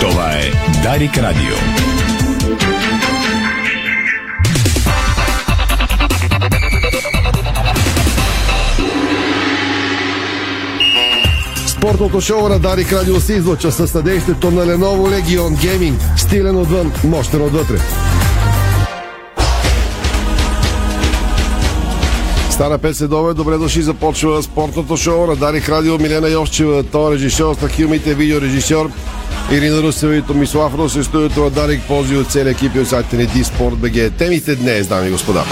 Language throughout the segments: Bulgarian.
Това е Дарик Радио. Спортното шоу на Дарик Радио се излъчва със съдействието на Lenovo Legion Gaming. Стилен отвън, мощен отвътре. Стана 5 следове, добре дошли, започва спортното шоу на Дарик Радио. Милена Йовчева, той е режисьор, Стахилмите, видеорежисьор. Ирина Русева и Томислав Рус и студиото на Дарик Пози от целия екип и от сайтите ни Диспорт БГ. Темите днес, дами и господа.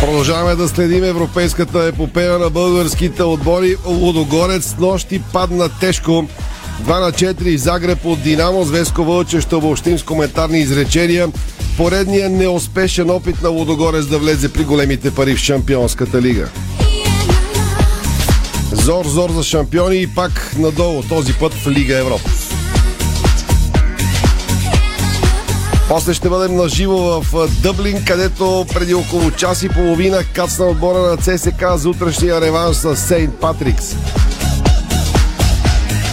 Продължаваме да следим европейската епопея на българските отбори. Лудогорец нощи падна тежко. 2 на 4 Загреб от Динамо. Звеско Вълче ще обобщим с коментарни изречения. Поредният неуспешен опит на Лудогорец да влезе при големите пари в Шампионската лига. Зор, зор за шампиони и пак надолу, този път в Лига Европа. После ще бъдем на живо в Дъблин, където преди около час и половина кацна отбора на ЦСК за утрешния реванш с Сейнт Патрикс.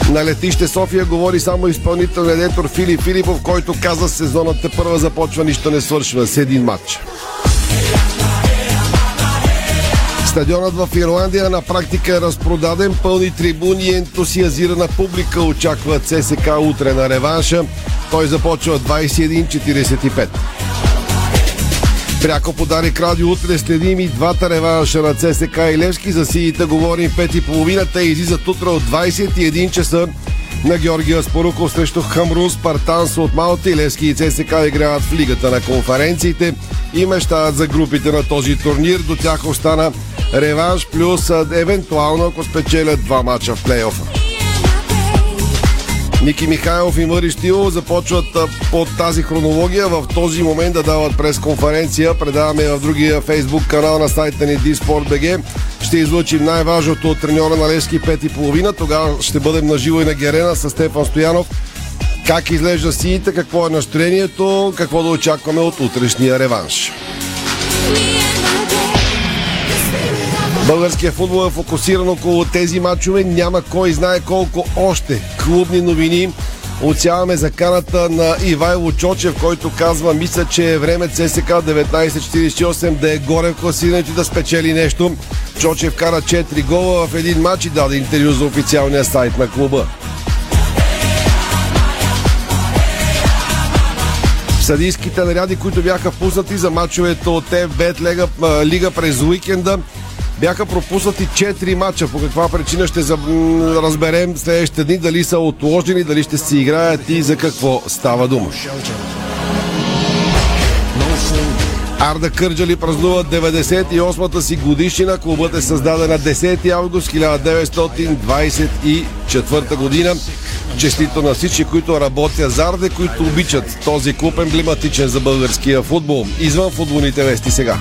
На летище София говори само изпълнителният директор Филип Филипов, който каза сезонът е първа започва, нищо не свършва с един матч. Стадионът в Ирландия на практика е разпродаден, пълни трибуни и ентусиазирана публика очаква ЦСК утре на реванша. Той започва 21.45. Пряко подари Радио утре следим и двата реванша на ЦСК и Левски. За сините говорим 5.30. Те излизат утре от 21 часа на Георгия Споруков срещу Хамрун Спартанс от Малта и Левски и ЦСК играят в лигата на конференциите и мечтаят за групите на този турнир. До тях остана реванш плюс евентуално ако спечелят два мача в плейофа. Ники Михайлов и Мари Штило започват по тази хронология в този момент да дават пресконференция. Предаваме в другия фейсбук канал на сайта ни DSport.bg. Ще излучим най-важното от треньора на Левски 5 и половина. Тогава ще бъдем на живо и на Герена с Стефан Стоянов. Как изглежда сините, какво е настроението, какво да очакваме от утрешния реванш. Българския футбол е фокусиран около тези матчове. Няма кой знае колко още клубни новини. Отсяваме заканата на Ивайло Чочев, който казва, мисля, че е време ЦСК 1948 да е горе в класирането и да спечели нещо. Чочев кара 4 гола в един матч и даде интервю за официалния сайт на клуба. Съдийските наряди, които бяха пуснати за мачовете от ФБ лига, лига през уикенда, бяха пропуснати 4 мача. По каква причина ще разберем следващите дни дали са отложени, дали ще си играят и за какво става дума. Арда Кърджали празнува 98-та си годишнина. Клубът е създаден на 10 август 1924 година. Честито на всички, които работят за Арде, които обичат този клуб емблематичен за българския футбол. Извън футболните вести сега.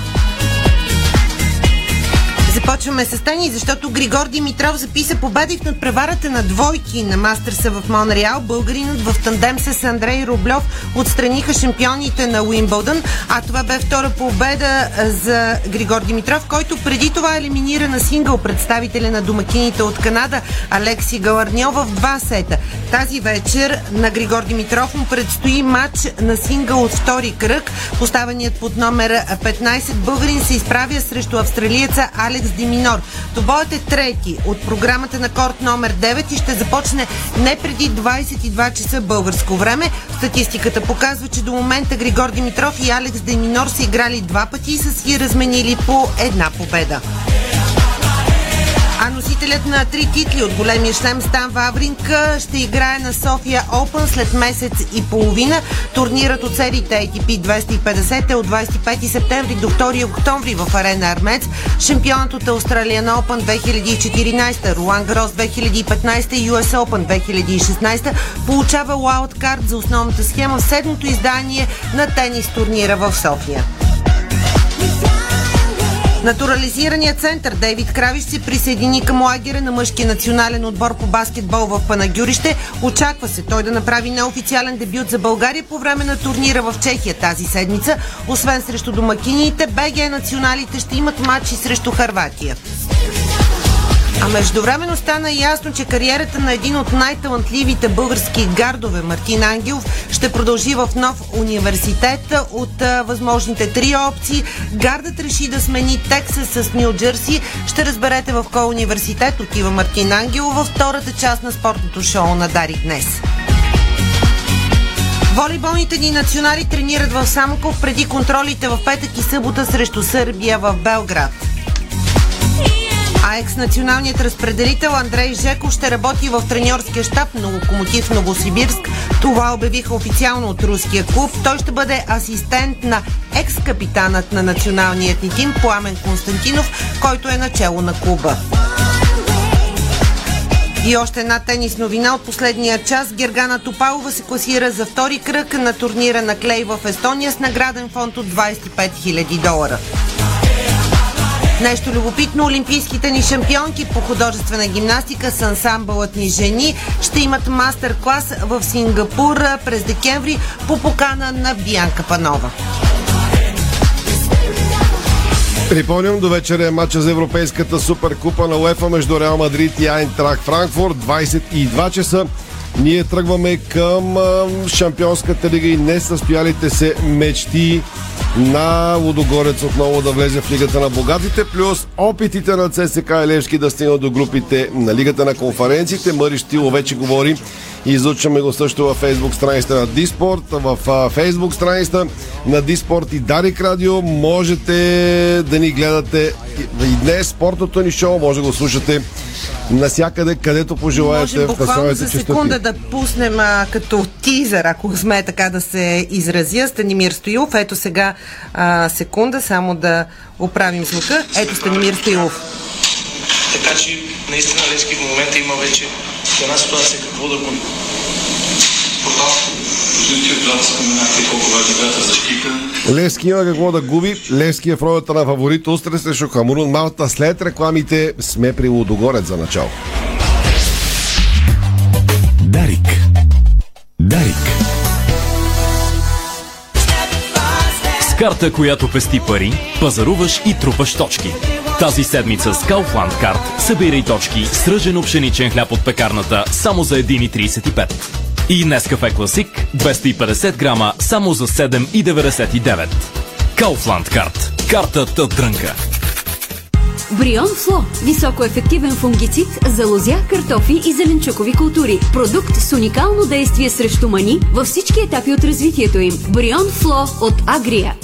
Започваме с тени, защото Григор Димитров записа победи в надпреварата на двойки на Мастерса в Монреал. Българинът в тандем с Андрей Рублев отстраниха шампионите на Уимбълдън, а това бе втора победа за Григор Димитров, който преди това елиминира на сингъл представителя на домакините от Канада Алекси Галарньо в два сета. Тази вечер на Григор Димитров му предстои матч на сингъл от втори кръг. Поставеният под номер 15 българин се изправя срещу австралиеца Алекс Диминор. Тобоят е трети от програмата на корт номер 9 и ще започне не преди 22 часа българско време. Статистиката показва, че до момента Григор Димитров и Алекс Деминор са играли два пъти и са си разменили по една победа. А носителят на три титли от големия шлем Стан Вавринка ще играе на София Open след месец и половина. Турнирът от сериите ATP 250 е от 25 септември до 2 октомври в арена Армец. Шампионът от Australian Open 2014, Руан Грос 2015 и US Open 2016 получава лауткарт за основната схема в седмото издание на тенис турнира в София. Натурализираният център Дейвид Кравиш се присъедини към лагера на мъжкия национален отбор по баскетбол в Панагюрище. Очаква се той да направи неофициален дебют за България по време на турнира в Чехия тази седмица. Освен срещу домакините, БГ националите ще имат матчи срещу Харватия. А Междувременно стана ясно, че кариерата на един от най-талантливите български гардове, Мартин Ангелов, ще продължи в нов университет. От а, възможните три опции, гардът реши да смени Тексас с Нью Джерси. Ще разберете в кой университет отива Мартин Ангелов във втората част на спортното шоу на Дарик днес. Волейболните ни национали тренират в Самоков преди контролите в петък и събота срещу Сърбия в Белград. А екс-националният разпределител Андрей Жеков ще работи в треньорския щаб на Локомотив Новосибирск. Това обявиха официално от руския клуб. Той ще бъде асистент на екс-капитанът на националният ни тим Пламен Константинов, който е начало на клуба. И още една тенис новина от последния час. Гергана Топалова се класира за втори кръг на турнира на Клей в Естония с награден фонд от 25 000 долара. Нещо любопитно, олимпийските ни шампионки по художествена гимнастика с ансамбълът ни жени ще имат мастер-клас в Сингапур през декември по покана на Бианка Панова. Припомням, до вечера е матча за Европейската суперкупа на УЕФА между Реал Мадрид и Айнтрак Франкфурт. 22 часа. Ние тръгваме към Шампионската лига и несъстоялите се мечти на Лудогорец отново да влезе в Лигата на богатите, плюс опитите на ЦСК Елевски да стигнат до групите на Лигата на конференциите. Мари Штило вече говори Излучваме го също във фейсбук страницата на Диспорт, в фейсбук страницата на Диспорт и Дарик Радио. Можете да ни гледате и днес спортното ни шоу, може да го слушате насякъде, където пожелаете. Можем буквално за секунда да пуснем а, като тизър, ако сме така да се изразя, Станимир Стоилов. Ето сега а, секунда, само да оправим звука. Ето Станимир Стоилов. Така че наистина Левски в момента има вече една ситуация какво да го Левски има какво да губи. Левски е в ролята на фаворит Устре срещу Хамурун Малта. След рекламите сме при Лудогорец за начало. Дарик. Дарик. С карта, която пести пари, пазаруваш и трупаш точки. Тази седмица с Kaufland Card събирай точки с ръжен пшеничен хляб от пекарната само за 1,35. И Нескафе Класик 250 грама само за 7,99. Kaufland Card. Картата дрънка. Брион Фло. Високоефективен фунгицид за лозя, картофи и зеленчукови култури. Продукт с уникално действие срещу мани във всички етапи от развитието им. Брион Фло от Агрия.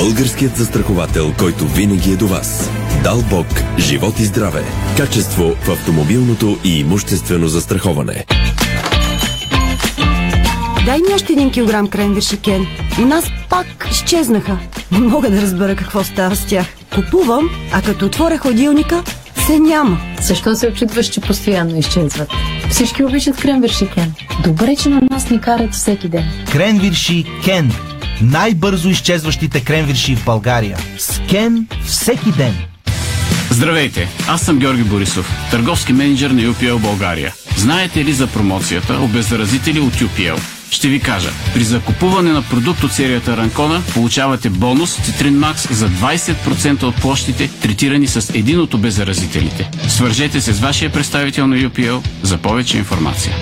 Българският застраховател, който винаги е до вас. Дал Бог, живот и здраве. Качество в автомобилното и имуществено застраховане. Дай ми още един килограм кренвирши, Кен. У нас пак изчезнаха. Не мога да разбера какво става с тях. Купувам, а като отворя хладилника, се няма. Защо се очудваш, че постоянно изчезват? Всички обичат кренвирши Кен. Добре, че на нас ни карат всеки ден. Кренвирши Кен. Най-бързо изчезващите кренвирши в България. С Кен всеки ден. Здравейте, аз съм Георги Борисов, търговски менеджер на UPL България. Знаете ли за промоцията Обеззаразители от UPL? Ще ви кажа. При закупуване на продукт от серията Ранкона получавате бонус Citrine Max за 20% от площите, третирани с един от обеззаразителите. Свържете се с вашия представител на UPL за повече информация.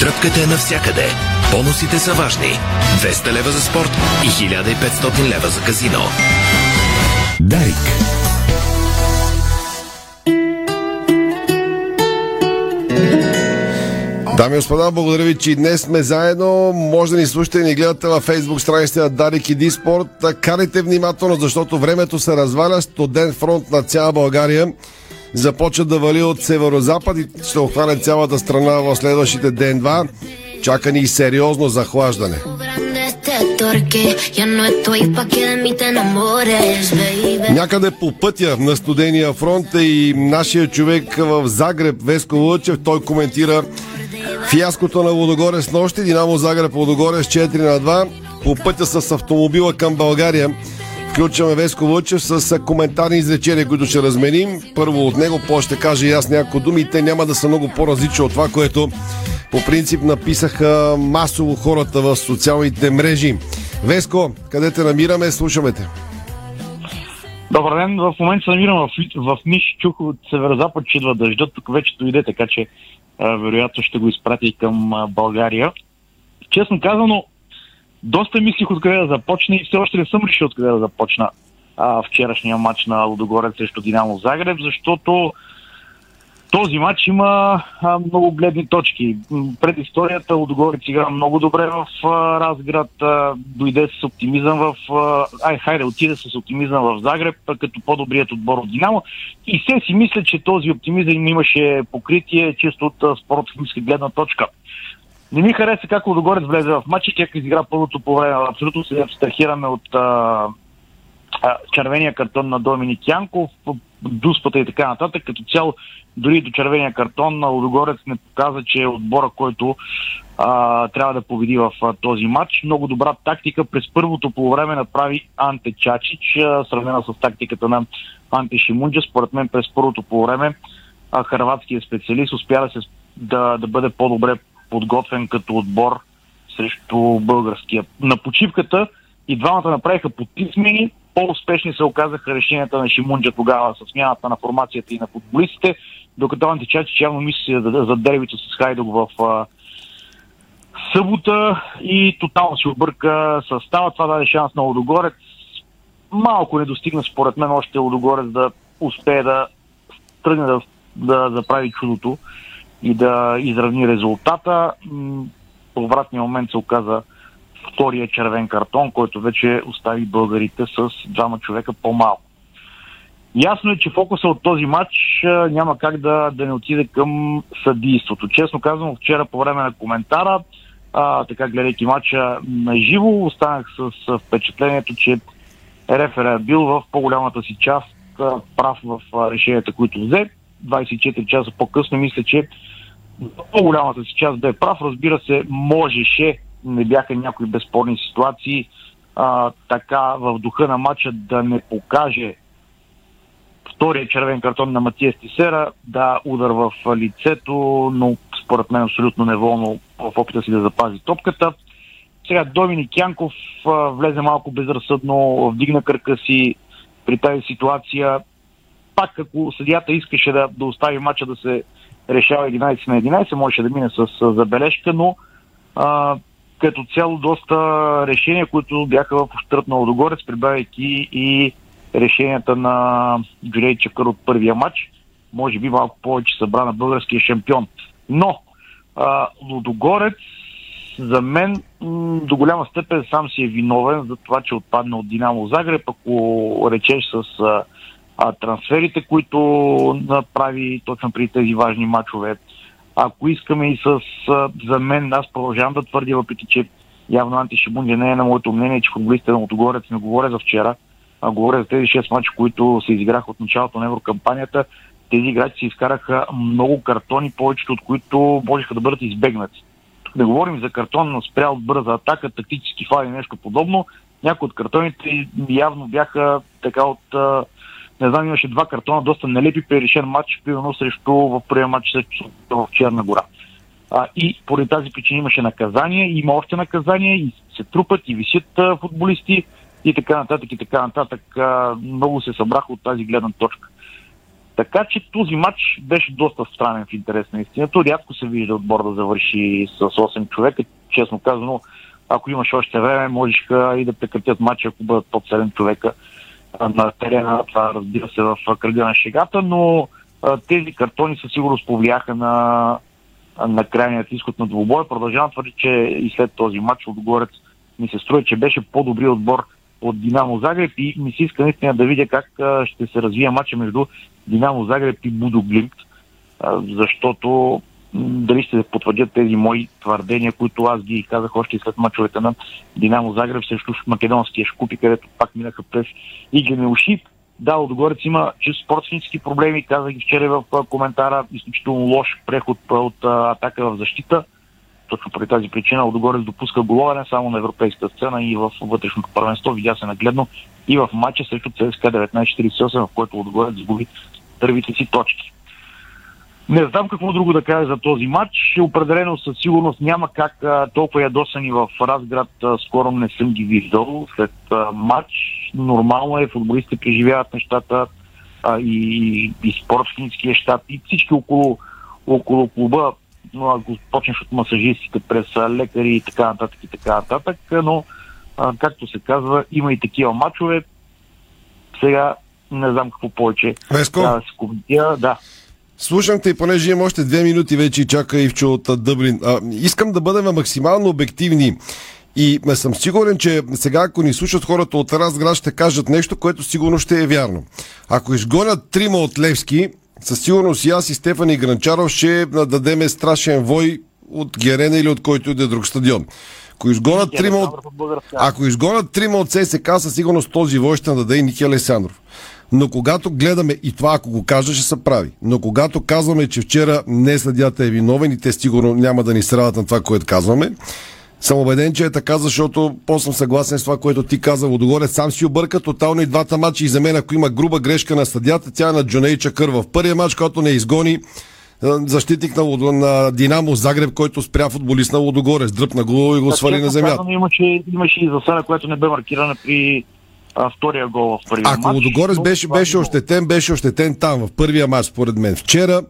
Тръпката е навсякъде. Бонусите са важни. 200 лева за спорт и 1500 лева за казино. Дарик. Дами и господа, благодаря ви, че днес сме заедно. Може да ни слушате и ни гледате във фейсбук страниците на Дарик и Диспорт. Карайте внимателно, защото времето се разваля. Студен фронт на цяла България започва да вали от северо-запад и ще охване цялата страна в следващите ден-два. Чака ни сериозно захлаждане. Някъде по пътя на студения фронт е и нашия човек в Загреб, Веско Лъчев. Той коментира фиаското на Лодогоре с нощи. Динамо Загреб Лодогоре с 4 на 2. По пътя с автомобила към България. Включваме Веско Лъчев с коментарни изречения, които ще разменим. Първо от него, по ще кажа и аз някои думи. Те няма да са много по-различни от това, което по принцип написаха масово хората в социалните мрежи. Веско, къде те намираме? Слушаме те. Добър ден, в момента се намирам в, в Ниш, чух от северо-запад, че идва дъждът, тук вече дойде, така че вероятно ще го изпратя и към България. Честно казано, доста мислих откъде да започне и все още не съм решил откъде да започна а, вчерашния матч на Лудогорец срещу Динамо Загреб, защото този матч има а, много гледни точки. Пред историята Лудогорец игра много добре в а, Разград, а, дойде с оптимизъм в... А, ай, хайде, отиде с оптимизъм в Загреб, а, като по-добрият отбор от Динамо. И се си мисля, че този оптимизъм имаше покритие чисто от спортно гледна точка. Не ми хареса как Лудогорец влезе в матча, как изигра първото по време. Абсолютно се абстрахираме от а, а, червения картон на Доминик Янков, дуспата и така нататък. Като цяло, дори до червения картон на Лудогорец не показа, че е отбора, който а, трябва да победи в а, този матч. Много добра тактика през първото по време направи Анте Чачич, а, сравнена с тактиката на Анте Шимунджа. Според мен през първото по време а, харватският специалист успя да, се, да, да бъде по-добре подготвен като отбор срещу българския. На почивката и двамата направиха по по-успешни се оказаха решенията на Шимунджа тогава с смяната на формацията и на футболистите, докато Античачич явно мисли за, за дербито с Хайдок в а, събота и тотално си обърка състава. Това даде шанс на Лодогорец. Малко не достигна според мен още Лодогорец да успее да тръгне да, да заправи чудото и да изравни резултата. По вратния момент се оказа втория червен картон, който вече остави българите с двама човека по-малко. Ясно е, че фокуса от този матч няма как да, да не отиде към съдийството. Честно казвам, вчера по време на коментара, а, така гледайки матча на живо, останах с впечатлението, че рефера е бил в по-голямата си част прав в решенията, които взе. 24 часа по-късно мисля, че по-голямата си част да е прав. Разбира се, можеше не бяха някои безспорни ситуации, а, така в духа на матча да не покаже втория червен картон на Матия Стисера, да удар в лицето, но според мен абсолютно неволно в опита си да запази топката. Сега Доминик Янков а, влезе малко безразсъдно, вдигна кръка си при тази ситуация. Пак ако съдията искаше да, да остави матча да се решава 11 на 11, можеше да мине с, забележка, но а, като цяло доста решения, които бяха в ущърп на Лодогорец, прибавяйки и решенията на Джулей Чакър от първия матч. Може би малко повече събра на българския шампион. Но а, Лодогорец за мен м- до голяма степен сам си е виновен за това, че отпадна от Динамо Загреб, ако речеш с а, а, трансферите, които направи точно при тези важни матчове. Ако искаме и с, за мен, аз продължавам да твърдя, въпреки че явно Анти Шибунди не е на моето мнение, че футболистите на Отогорец не говоря за вчера, а говоря за тези 6 мача, които се изиграха от началото на еврокампанията. Тези играчи си изкараха много картони, повечето от които можеха да бъдат избегнати. Тук не говорим за картон на спрял бърза атака, тактически фали, нещо подобно. Някои от картоните явно бяха така от не знам, имаше два картона, доста нелепи при решен матч, примерно срещу в първия матч срещу в Черна гора. А, и поради тази причина имаше наказание, има още наказания и се трупат и висят а, футболисти и така нататък и така нататък. А, много се събраха от тази гледна точка. Така че този матч беше доста странен в интерес на истината. Рядко се вижда отбор да завърши с 8 човека. Честно казано, ако имаш още време, можеха и да прекратят матча, ако бъдат под 7 човека на терена. Това разбира се в кръга на шегата, но тези картони със сигурност повлияха на, на крайният изход на двубоя. Продължавам твърди, че и след този матч отгорец ми се струва, че беше по-добри отбор от Динамо Загреб и ми се иска наистина да видя как ще се развие матча между Динамо Загреб и Будо Глимт, защото дали ще потвърдят тези мои твърдения, които аз ги казах още и след мачовете на Динамо Загреб срещу македонския шкупи, където пак минаха през игри уши. Да, отгорец има чисто спортснически проблеми, казах ги вчера в коментара, изключително лош преход от атака в защита. Точно поради тази причина Отгорец допуска голове не само на европейската сцена и в вътрешното първенство. Видя се нагледно и в матча срещу ЦСКА 1948, в който Отгорец загуби първите си точки. Не знам какво друго да кажа за този матч. Определено със сигурност няма как а, толкова ядосани в Разград. А, скоро не съм ги виждал. След а, матч нормално е, футболистите преживяват нещата а, и, и спортскинския щат и всички около, около клуба, но ако почнеш от масажистите през лекари и така нататък и така нататък, но а, както се казва, има и такива матчове. Сега не знам какво повече Веско? да се коментира. Да. Слушам те и понеже имам още две минути вече и чака Ивчо от Дъблин. А, искам да бъдем максимално обективни. И съм сигурен, че сега, ако ни слушат хората от Разград, ще кажат нещо, което сигурно ще е вярно. Ако изгонят трима от Левски, със сигурност и аз и Стефани Гранчаров ще дадеме страшен вой от Герена или от който и да е друг стадион. Ако изгонят трима от, ако изгонят трима от ССК, със сигурност този вой ще даде и Ники Алесандров. Но когато гледаме, и това ако го кажа, ще се прави, но когато казваме, че вчера не съдята е виновен и те сигурно няма да ни срадат на това, което казваме, съм убеден, че е така, защото по-съм съгласен с това, което ти каза. Водогорец сам си обърка тотално и двата матча и за мен, ако има груба грешка на съдята, тя е на Джоней Чакър в първия матч, който не изгони защитник на, на Динамо Загреб, който спря футболист на Лодогорец, дръпна го и го свали на земята. Имаше, имаше и засада, която не бе маркирана при а, втория гол в първия Ако матч. Лодогорец но беше, беше ощетен, беше ощетен там, в първия матч, според мен. Вчера,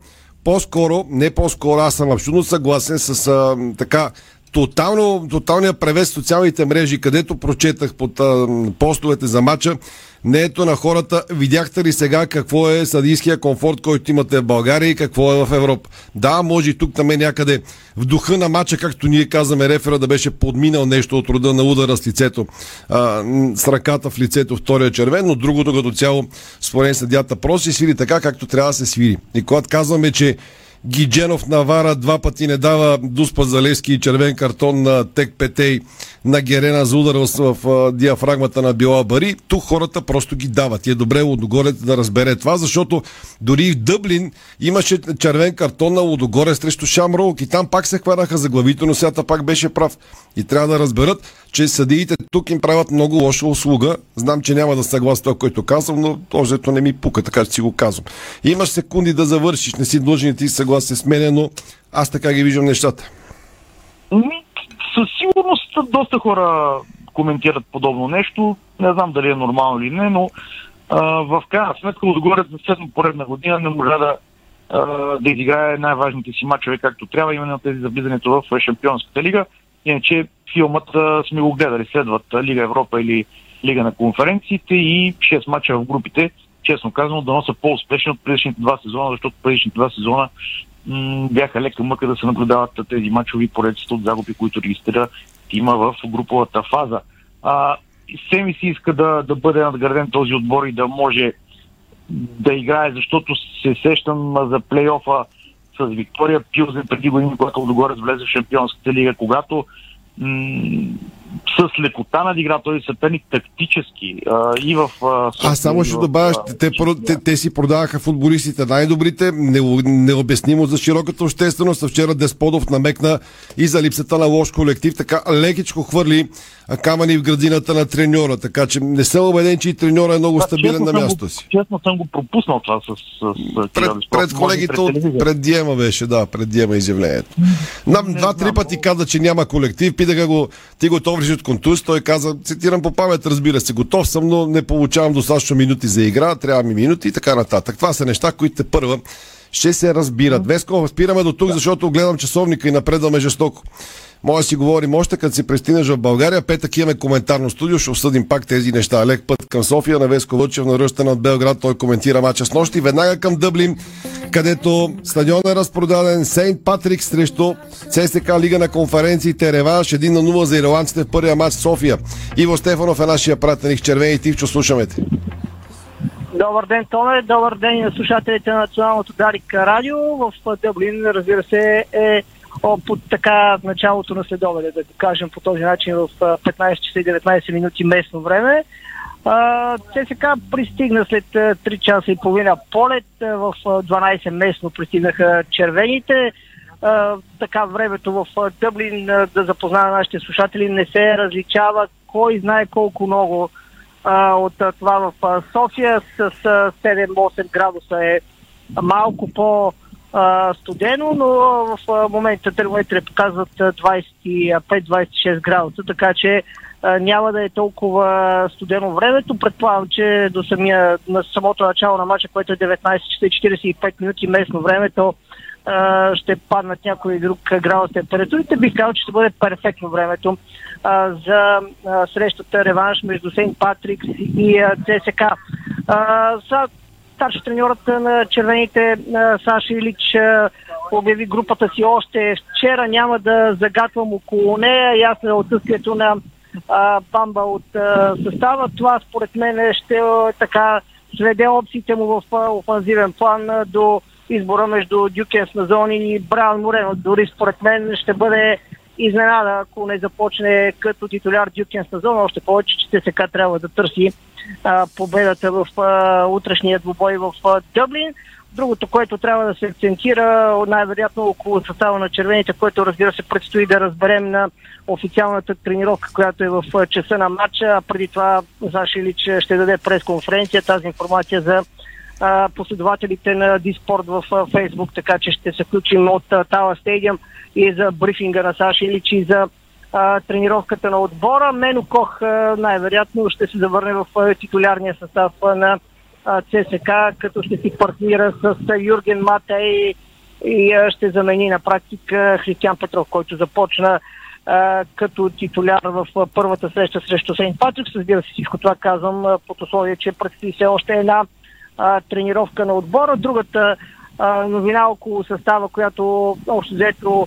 по-скоро, не по-скоро, аз съм абсолютно съгласен с а, така тотално, тоталния превес в социалните мрежи, където прочетах под а, постовете за мача, не ето на хората. Видяхте ли сега какво е съдийския комфорт, който имате в България и какво е в Европа? Да, може и тук там е някъде в духа на мача, както ние казваме, рефера да беше подминал нещо от рода на удара с лицето, а, с ръката в лицето втория червен, но другото като цяло, според съдята, просто свири така, както трябва да се свири. И когато казваме, че Гидженов Навара два пъти не дава Дуспа Залевски и червен картон на Тек Петей на Герена за удар в, диафрагмата на Била Бари. Тук хората просто ги дават. И е добре Лудогорец да разбере това, защото дори в Дъблин имаше червен картон на Лудогорец срещу Шамролк и там пак се хванаха за главите, но сега пак беше прав. И трябва да разберат, че съдиите тук им правят много лоша услуга. Знам, че няма да съгласят това, което казвам, но още не ми пука, така че си го казвам. Имаш секунди да завършиш, не си длъжен ти съгласен с мене, но аз така ги виждам нещата. Със сигурност доста хора коментират подобно нещо. Не знам дали е нормално или не, но а, в крайна сметка Лудогорец за седма поредна година не можа да, а, да изиграе най-важните си мачове както трябва, именно тези за влизането в Шампионската лига. Иначе филмът а, сме го гледали, следват Лига Европа или Лига на конференциите и 6 мача в групите. Честно казано, да са по-успешни от предишните два сезона, защото предишните два сезона м- бяха лека мъка да се наблюдават тези мачови поредицата от загуби, които регистрира има в груповата фаза. А, все ми си иска да, да бъде надграден този отбор и да може да играе, защото се сещам за плейофа с Виктория Пилзен преди години, когато Лудогорец влезе в Шампионската лига, когато м- с лекота надигра този съперник тактически а, и в... А, Аз само ще в, добавя, а, те, те, те, те си продаваха футболистите най-добрите, не- необяснимо за широката общественост. А Вчера Десподов намекна и за липсата на лош колектив, така лекичко хвърли а, камъни в градината на треньора, така че не съм убеден, че и треньора е много Това, стабилен на го, си. Честно съм го пропуснал това с... с, с Пред, пред колегите от пред Диема беше, да, пред Диема изявлението. Нам два-три пъти каза, че няма колектив, питаха го, ти готов си от контуз, той каза, цитирам по памет, разбира се, готов съм, но не получавам достатъчно минути за игра, трябва ми минути и така нататък. Това са неща, които те първа ще се разбират. Веско, спираме до тук, защото гледам часовника и напредваме жестоко. Може да си говорим още, като си пристигнеш в България. Петък имаме коментарно студио, ще обсъдим пак тези неща. Лек път към София, на Веско Лъчев, на Ръщана от Белград. Той коментира мача с нощи. Веднага към Дъблин, където стадион е разпродаден. Сейнт Патрик срещу ЦСК Лига на конференциите. Реванш 1 на 0 за ирландците в първия матч София. Иво Стефанов е нашия пратеник червени тивчо. Слушаме те. Добър ден, Томе. Добър ден на слушателите на Националното Дарик Радио. В Дъблин, разбира се, е под така началото на следобеда, да го кажем по този начин, в а, 15 часа и 19 минути местно време. А, ЦСК пристигна след а, 3 часа и половина полет. В а, 12 местно пристигнаха червените. Така времето в Дъблин, да запознава нашите слушатели, не се различава кой знае колко много от това в София с а, 7-8 градуса е малко по студено, но в момента термометри показват а, 25-26 градуса, така че няма да е толкова студено времето. Предполагам, че до самия, на самото начало на матча, което е 19 часа и 45 минути местно време, то ще паднат някой друг градус температурите. Бих казал, че ще бъде перфектно времето а, за а, срещата реванш между Сейнт Патрикс и а, ЦСК. Старши треньорът на червените Саша Илич обяви групата си още вчера. Няма да загатвам около нея. Ясно е отсъствието на Бамба от състава. Това според мен ще така сведе опциите му в офанзивен план до избора между Дюкенс на зони и Браун Морено. Дори според мен ще бъде изненада, ако не започне като титуляр Дюкенс на зона, още повече, че ТСК трябва да търси а, победата в а, утрешния двубой в а, Дъблин. Другото, което трябва да се акцентира, най-вероятно около състава на червените, което разбира се предстои да разберем на официалната тренировка, която е в часа на матча. Преди това Саша Илич ще даде пресконференция. Тази информация за а, последователите на Диспорт в Фейсбук, така че ще се включим от Тала Стадиум и за брифинга на Саши Илич и за а, тренировката на отбора. Мено Кох най-вероятно ще се завърне в а, титулярния състав на а, ЦСК, като ще си партнира с а, Юрген Матей и а, ще замени на практика Християн Петров, който започна а, като титуляр в а, първата среща срещу Сейнт Патрикс. Разбира се, всичко това казвам а, под условие, че предстои все още една а, тренировка на отбора. Другата а, новина около състава, която общо взето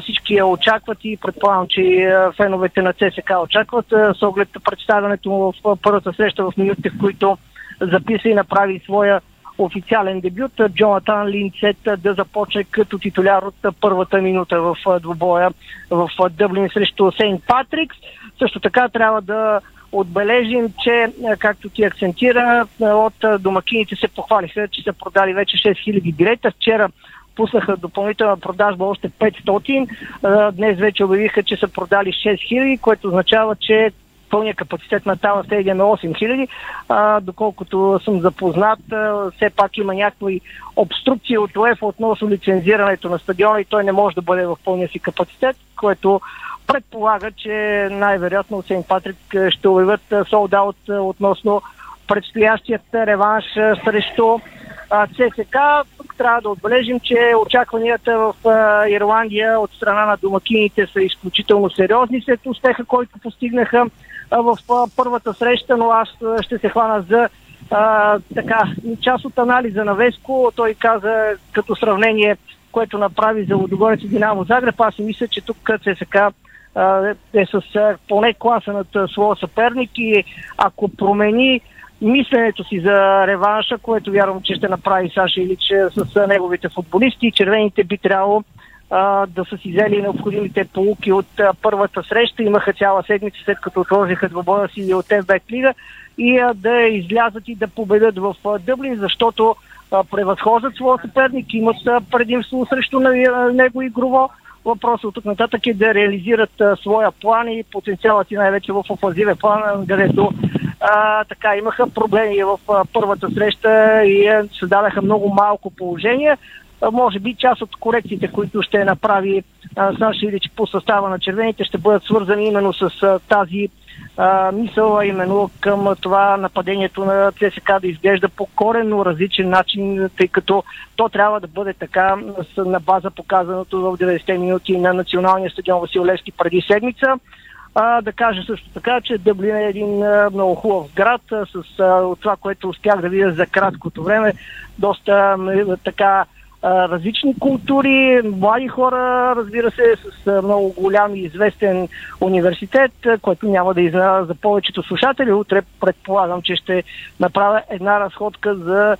всички я очакват и предполагам, че а, феновете на ЦСК очакват а, с оглед представянето му в а, първата среща в минутите, в които записа и направи своя официален дебют. Джонатан Линцет да започне като титуляр от първата минута в а, двубоя в Дъблин срещу Сейнт Патрикс. Също така трябва да отбележим, че, както ти акцентира, от домакините се похвалиха, че са продали вече 6000 билета. Вчера пуснаха допълнителна продажба още 500. Днес вече обявиха, че са продали 6000, което означава, че пълния капацитет на Тала Стадиум е 8000. А, доколкото съм запознат, все пак има някои обструкции от УЕФ относно лицензирането на стадиона и той не може да бъде в пълния си капацитет, което предполага, че най-вероятно Сейнт Патрик ще обявят солдаут относно предстоящият реванш срещу ЦСК. Тук трябва да отбележим, че очакванията в Ирландия от страна на домакините са изключително сериозни след успеха, който постигнаха в първата среща, но аз ще се хвана за а, така, част от анализа на Веско. Той каза като сравнение, което направи за Лудогорец и Динамо Загреб. Аз си мисля, че тук ЦСК е с поне класа над своя съперник и ако промени мисленето си за реванша, което вярвам, че ще направи Саша Илич с неговите футболисти, червените би трябвало а, да са си взели необходимите полуки от а, първата среща. Имаха цяла седмица след като отложиха двобоя си от ФБ Лига и а, да излязат и да победят в а, Дъблин, защото а, превъзхождат своя съперник, имат а, предимство срещу него игрово Въпросът от тук нататък е да реализират а, своя план и потенциалът и най-вече в офазивен план, където а, така имаха проблеми в а, първата среща и а, създадаха много малко положение. А, може би част от корекциите, които ще направи Саши Илич по състава на червените, ще бъдат свързани именно с а, тази а, мисъл, а именно към това нападението на ЦСК да изглежда по коренно различен начин, тъй като то трябва да бъде така на база показаното в 90 минути на националния стадион Васил Левски преди седмица. А, да кажа също така, че Дъблин е един а, много хубав град а, с а, това, което успях да видя за краткото време. Доста а, така различни култури, млади хора, разбира се, с много голям и известен университет, който няма да изненада за повечето слушатели. Утре предполагам, че ще направя една разходка за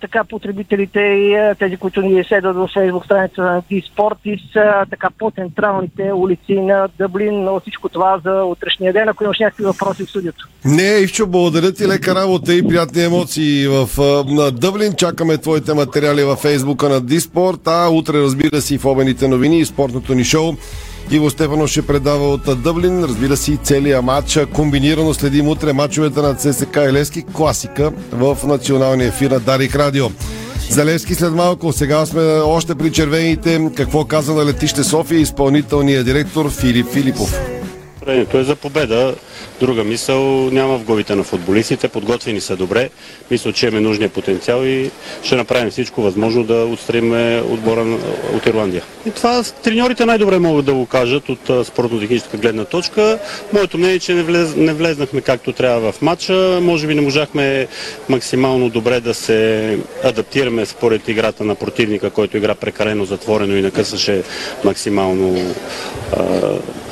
така потребителите и тези, които ни следват в фейсбук страница на Диспорт и с така по-централните улици на Дъблин, но всичко това за утрешния ден, ако имаш някакви въпроси в студиото. Не, Ивчо, благодаря ти, лека работа и приятни емоции в на Дъблин. Чакаме твоите материали във фейсбука на Диспорт, а утре разбира се и в обените новини и спортното ни шоу. Иво Стефанов ще предава от Дъблин. Разбира се и целият матч. Комбинирано следим утре матчовете на ЦСК и Лески. Класика в националния ефир на Дарик Радио. Залевски след малко. Сега сме още при червените. Какво каза на летище София изпълнителният директор Филип Филипов? Настроението е за победа. Друга мисъл няма в главите на футболистите. Подготвени са добре. Мисля, че имаме нужния потенциал и ще направим всичко възможно да отстреме отбора от Ирландия. И това треньорите най-добре могат да го кажат от спортно-техническа гледна точка. Моето мнение е, че не, влез, не влезнахме както трябва в матча. Може би не можахме максимално добре да се адаптираме според играта на противника, който игра прекалено затворено и накъсаше максимално а,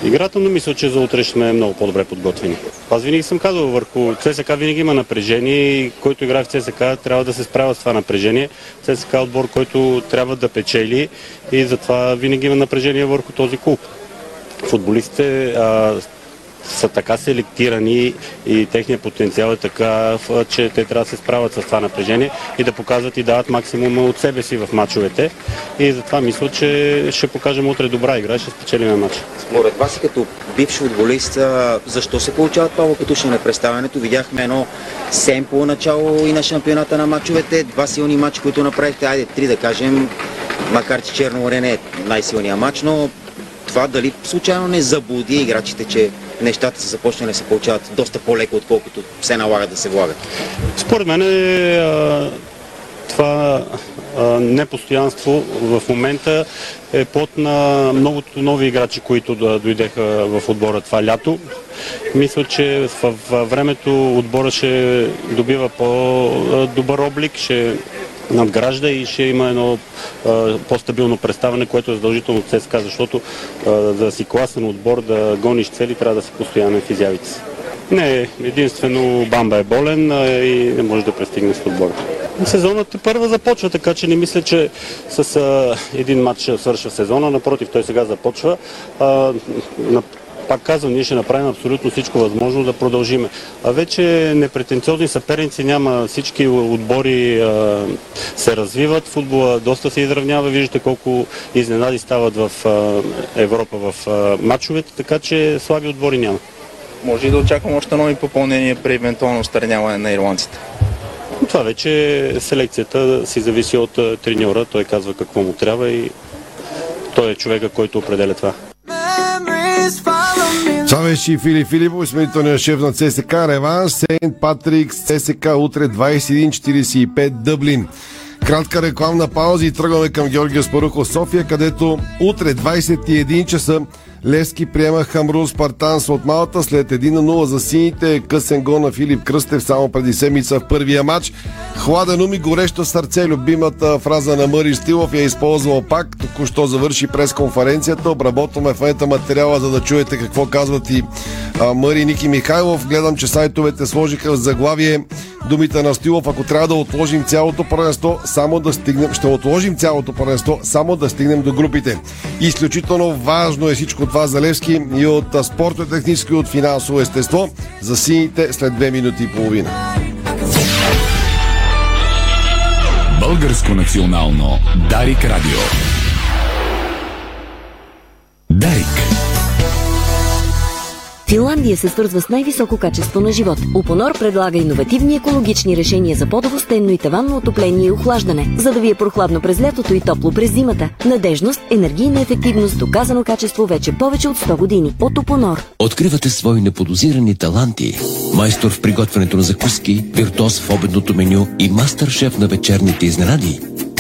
играта, но мисля, че за утре сме много по-добре подготвени. Аз винаги съм казал, върху ЦСК винаги има напрежение и който играе в ЦСК трябва да се справя с това напрежение. ЦСК е отбор, който трябва да печели и затова винаги има напрежение върху този клуб. Футболистите а, са така селектирани и техният потенциал е така, че те трябва да се справят с това напрежение и да показват и дават максимума от себе си в мачовете. И затова мисля, че ще покажем утре добра игра и ще спечелим матча. Според вас като бивш футболист, защо се получават ще на представянето? Видяхме едно семпо начало и на шампионата на мачовете, два силни матча, които направихте, айде три да кажем, макар че Черно море не е най-силният матч, но това дали случайно не заблуди играчите, че нещата са започнали да се получават доста по-леко, отколкото се налага да се влагат? Според мен е, това непостоянство в момента е под на многото нови играчи, които да дойдеха в отбора това лято. Мисля, че в времето отбора ще добива по-добър облик, ще надгражда и ще има едно по-стабилно представяне, което е задължително от ЦСКА, защото а, да си класен отбор, да гониш цели, трябва да си постоянен в изявите си. Не, единствено Бамба е болен а, и не може да пристигне с отбора. Сезонът първа започва, така че не мисля, че с а, един матч свършва сезона. Напротив, той сега започва. А, на пак казвам, ние ще направим абсолютно всичко възможно да продължиме. А вече непретенциозни съперници няма. Всички отбори а, се развиват, футбола доста се изравнява. Виждате колко изненади стават в а, Европа в а, матчовете, така че слаби отбори няма. Може и да очаквам още нови попълнения при евентуално старняване на ирландците. Това вече селекцията си зависи от треньора. Той казва какво му трябва и той е човека, който определя това. Това беше и Филип Филипов, изпълнителният шеф на ЦСК Реванш, Сейнт Патрик, ЦСК утре 21.45 Дъблин. Кратка рекламна пауза и тръгваме към Георгия Спарухов София, където утре 21 часа Левски приема Хамрун Спартанс от Малта след 1 0 за сините. Късен гол на Филип Кръстев само преди седмица в първия матч. Хладен ум и горещо сърце. Любимата фраза на Мъри Стилов я е използвал пак. Току-що завърши през конференцията. Обработваме в момента материала, за да чуете какво казват и Мъри Ники Михайлов. Гледам, че сайтовете сложиха в заглавие думите на Стилов. Ако трябва да отложим цялото първенство, само да стигнем, ще отложим цялото първенство, само да стигнем до групите. Изключително важно е всичко това за Левски и от спортно-техническо и от финансово естество. За сините след две минути и половина. Българско национално Дарик Радио. Дарик. Финландия се свързва с най-високо качество на живот. Упонор предлага иновативни екологични решения за подово, стенно и таванно отопление и охлаждане, за да ви е прохладно през лятото и топло през зимата. Надежност, енергийна ефективност, доказано качество вече повече от 100 години. От Упонор. Откривате свои неподозирани таланти. Майстор в приготвянето на закуски, виртуоз в обедното меню и мастър-шеф на вечерните изненади.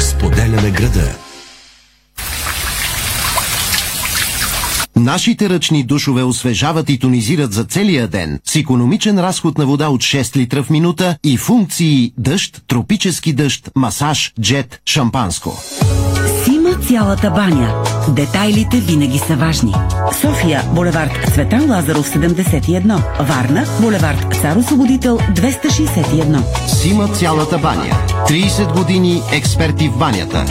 Споделяме града. Нашите ръчни душове освежават и тонизират за целия ден с економичен разход на вода от 6 литра в минута и функции дъжд, тропически дъжд, масаж, джет, шампанско. Сима цялата баня. Детайлите винаги са важни. София, булевард Цветан Лазаров 71. Варна, булевард Цар Освободител 261. Сима цялата баня. 30 години експерти в банята.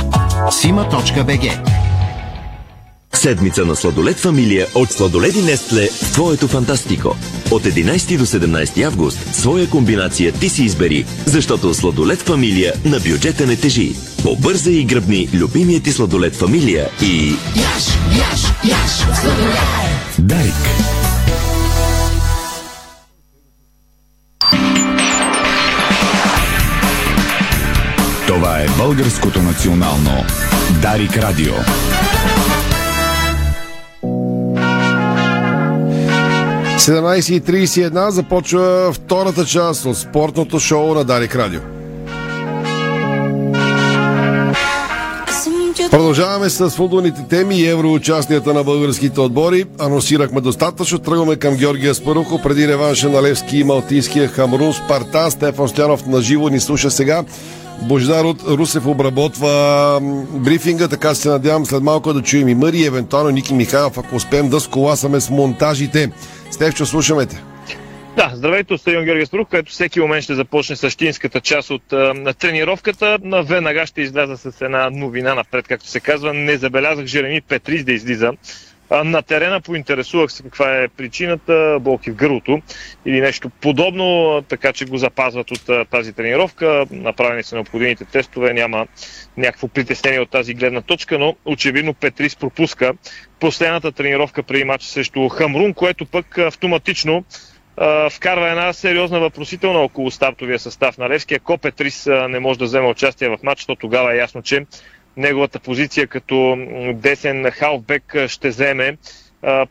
Сима.бг Седмица на сладолет фамилия от сладоледи Нестле в твоето фантастико. От 11 до 17 август своя комбинация ти си избери, защото сладолет фамилия на бюджета не тежи. Побързай и гръбни любимия ти сладолет фамилия и... Яш, яш, яш, сладолет! Дарик. Това е българското национално Дарик Радио. – 17.31 започва втората част от спортното шоу на Дарик Радио. Продължаваме с футболните теми и евроучастията на българските отбори. Анонсирахме достатъчно. Тръгваме към Георгия Спарухо преди реванша на Левски и Малтийския Хамрун Спартан. Стефан Стоянов на живо ни слуша сега. Бождар от Русев обработва брифинга, така се надявам след малко да чуем и Мъри, евентуално Ники Михайлов, ако успеем да сколасаме с монтажите. Стефчо, слушаме те. Да, здравейте от стадион Георгия Спарух, където всеки момент ще започне същинската част от а, на тренировката. Веднага ще изляза с една новина напред, както се казва. Не забелязах Жереми Петрис да излиза на терена. Поинтересувах се каква е причината, болки в гърлото или нещо подобно, така че го запазват от тази тренировка. Направени са необходимите тестове, няма някакво притеснение от тази гледна точка, но очевидно Петрис пропуска последната тренировка преди матча срещу Хамрун, което пък автоматично вкарва една сериозна въпросителна около стартовия състав на Левски. Ако Петрис не може да вземе участие в матч, то тогава е ясно, че неговата позиция като десен халфбек ще вземе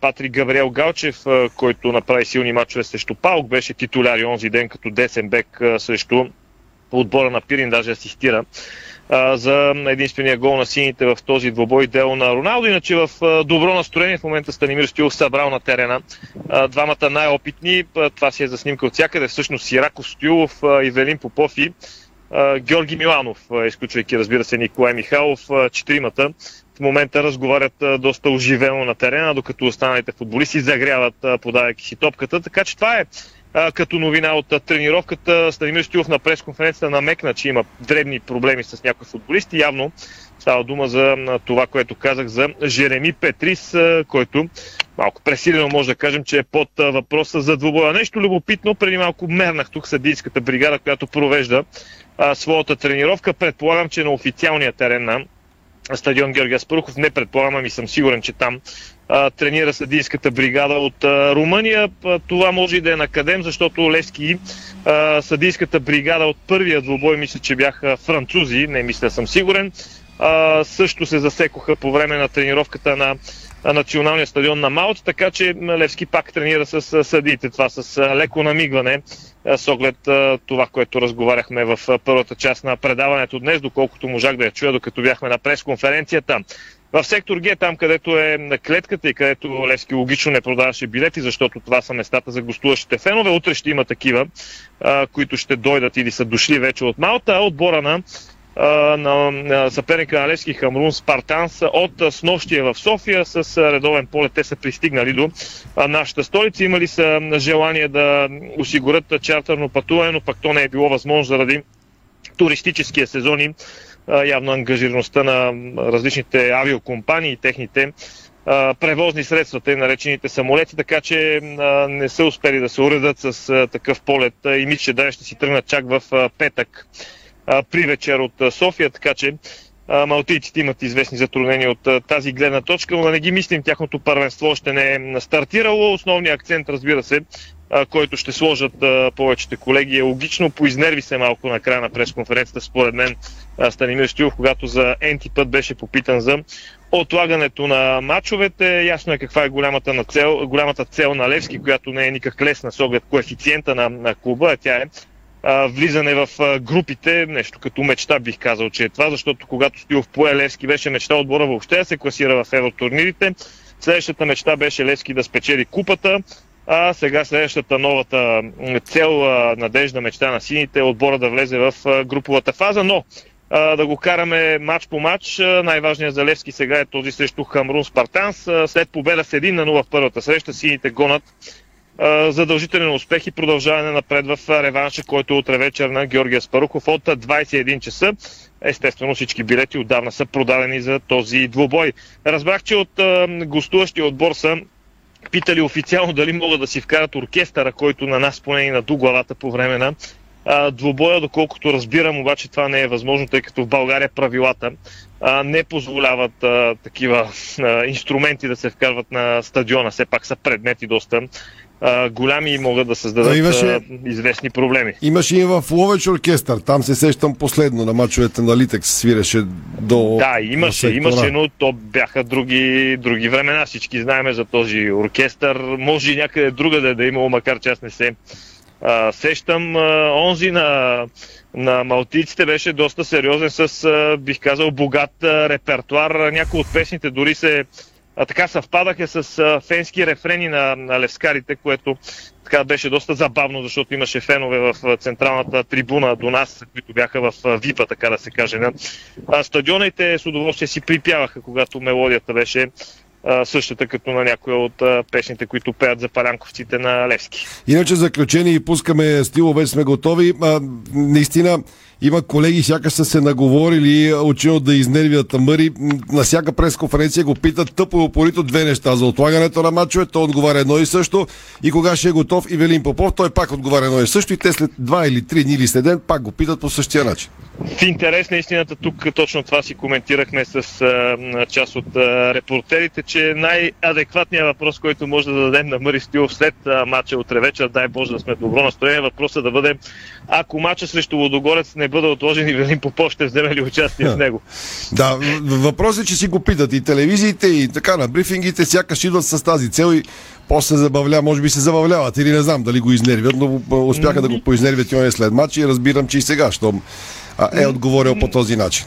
Патрик Гавриел Галчев, който направи силни матчове срещу Паук, беше титуляр и онзи ден като десен бек срещу отбора на Пирин, даже асистира за единствения гол на сините в този двобой дело на Роналдо. Иначе в добро настроение в момента Станимир Стоилов събрал на терена двамата най-опитни. Това си е за снимка от всякъде. Всъщност Сираков Стоилов, Ивелин Попов и Георги Миланов, изключвайки разбира се Николай Михайлов, четиримата в момента разговарят доста оживено на терена, докато останалите футболисти загряват, подавайки си топката. Така че това е като новина от тренировката. Станимир Стилов на пресконференцията намекна, че има дребни проблеми с някои футболисти. Явно става дума за това, което казах за Жереми Петрис, който малко пресилено може да кажем, че е под въпроса за двубоя. Нещо любопитно, преди малко мернах тук съдийската бригада, която провежда а, своята тренировка. Предполагам, че на официалния терен на стадион Георгия Спарухов. Не предполагам, ами съм сигурен, че там а, тренира съдийската бригада от а, Румъния. А, това може и да е накадем, защото Левски а, съдийската бригада от първия двубой, мисля, че бяха французи, не мисля, съм сигурен. А, също се засекоха по време на тренировката на националния стадион на Малт, така че Левски пак тренира с съдиите. Това с леко намигване с оглед това, което разговаряхме в първата част на предаването днес, доколкото можах да я чуя, докато бяхме на пресконференцията. В сектор Г, там където е клетката и където Левски логично не продаваше билети, защото това са местата за гостуващите фенове. Утре ще има такива, които ще дойдат или са дошли вече от Малта. А отбора на на съперника на Левски Хамрун Спартанс от снощия в София с редовен полет. Те са пристигнали до нашата столица. Имали са желание да осигурят чартерно пътуване, но пък то не е било възможно заради туристическия сезон и явно ангажираността на различните авиокомпании и техните превозни средства, те наречените самолети, така че не са успели да се уредат с такъв полет и мисля, че да ще си тръгнат чак в петък при вечер от София, така че малтийците имат известни затруднения от тази гледна точка, но да не ги мислим, тяхното първенство още не е стартирало. Основният акцент, разбира се, който ще сложат повечето колеги е логично. Поизнерви се малко на края на пресконференцията, според мен, Станимир Стилов, когато за енти път беше попитан за отлагането на матчовете. Ясно е каква е голямата, на цел, голямата цел на Левски, която не е никак лесна с оглед коефициента на, на клуба, тя е влизане в групите, нещо като мечта бих казал, че е това, защото когато Стилов пое Левски беше мечта отбора въобще да се класира в евротурнирите. Следващата мечта беше Левски да спечели купата, а сега следващата новата цел, надежда, мечта на сините е отбора да влезе в груповата фаза, но да го караме матч по матч. Най-важният за Левски сега е този срещу Хамрун Спартанс. След победа с 1 на 0 в първата среща, сините гонат задължителен успех и продължаване напред в реванша, който е утре вечер на Георгия Спарухов от 21 часа. Естествено всички билети отдавна са продадени за този двубой. Разбрах, че от гостуващия отбор са питали официално дали могат да си вкарат оркестъра, който на нас поне и на главата по време на а, двубоя, доколкото разбирам, обаче това не е възможно, тъй като в България правилата а, не позволяват а, такива а, инструменти да се вкарват на стадиона. Все пак са предмети доста а, голями и могат да създадат имаше, а, известни проблеми. Имаше и в Ловеч оркестър, там се сещам последно на мачовете на Литекс свиреше до... Да, имаше, имаше, но то бяха други, други времена. Всички знаеме за този оркестър. Може и някъде другаде да е имало, макар че аз не се а, сещам. А, онзи на, на малтийците беше доста сериозен с, а, бих казал, богат а, репертуар. Някои от песните дори се а, така съвпадаха с а, фенски рефрени на, на левскарите, което така беше доста забавно, защото имаше фенове в централната трибуна до нас, които бяха в випа, така да се каже. А стадионите с удоволствие си припяваха, когато мелодията беше същата като на някоя от песните, които пеят за палянковците на Левски. Иначе заключение и пускаме стило, вече сме готови. А, наистина има колеги, сякаш са се наговорили, очино да изнервят Мъри. На всяка пресконференция го питат тъпо и опорито две неща. За отлагането на матчове, той отговаря едно и също. И кога ще е готов и Велин Попов, той пак отговаря едно и също. И те след два или три дни или след ден пак го питат по същия начин. В интерес на истината тук точно това си коментирахме с а, част от а, репортерите, че най-адекватният въпрос, който може да дадем на Мъри Стилов след а, матча утре вечер, дай Боже да сме добро настроение, въпросът да бъде ако матча срещу Лодогорец не бъде отложен и Велин Попов ще вземе ли участие в него? Да, въпросът е, че си го питат и телевизиите и така на брифингите, сякаш идват с тази цел и после забавля, може би се забавляват или не знам дали го изнервят, но успяха да го поизнервят и он след матч и разбирам, че и сега, щом е отговорил по този начин.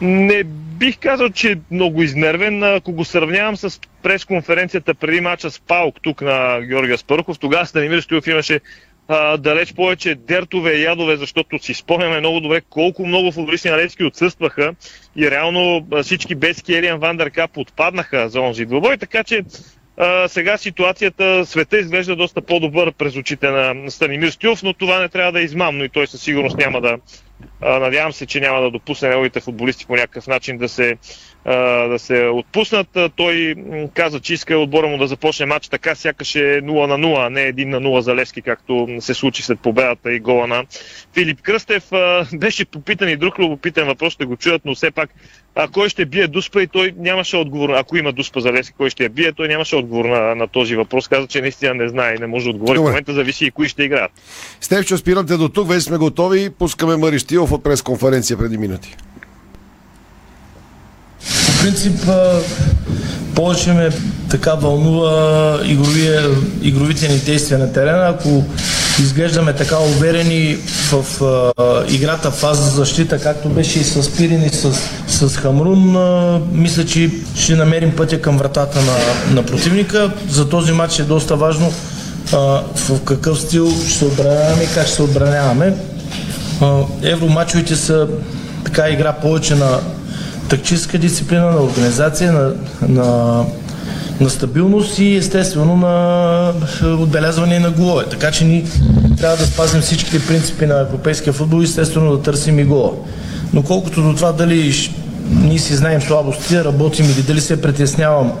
Не бих казал, че е много изнервен. Ако го сравнявам с пресконференцията преди мача с Паук тук на Георгия Спърхов, тогава Станимир Стоилов имаше а, далеч повече дертове и ядове, защото си спомняме много добре колко много футболисти на Левски отсъстваха и реално всички без Келиан Вандеркап отпаднаха за онзи двобой, така че а, сега ситуацията, света изглежда доста по-добър през очите на Станимир Стюлов, но това не трябва да е измамно и той със сигурност няма да, а, надявам се, че няма да допусне неговите футболисти по някакъв начин да се да се отпуснат. Той каза, че иска отбора му да започне матч така, сякаш е 0 на 0, а не 1 на 0 за Левски, както се случи след победата и гола на Филип Кръстев. Беше попитан и друг любопитен въпрос, ще го чуят, но все пак а кой ще бие Дуспа и той нямаше отговор, ако има Дуспа за Левски, кой ще я бие, той нямаше отговор на, на този въпрос. Каза, че наистина не знае и не може да отговори. Добре. В момента зависи и кои ще играят. Стевчо, спирате до тук, вече сме готови. Пускаме Мариштилов от пресконференция преди минути принцип повече ме така вълнува игровия, игровите ни действия на терена. Ако изглеждаме така уверени в а, играта фаза за защита, както беше и с Пирин и с, с Хамрун, а, мисля, че ще намерим пътя към вратата на, на противника. За този матч е доста важно а, в какъв стил ще се отбраняваме и как ще се отбраняваме. Евромачовете са така игра повече на тактическа дисциплина, на организация, на, на, на стабилност и естествено на отбелязване на голове. Така че ние трябва да спазим всичките принципи на европейския футбол и естествено да търсим и гола. Но колкото до това дали ние си знаем слабостите, работим или дали се притеснявам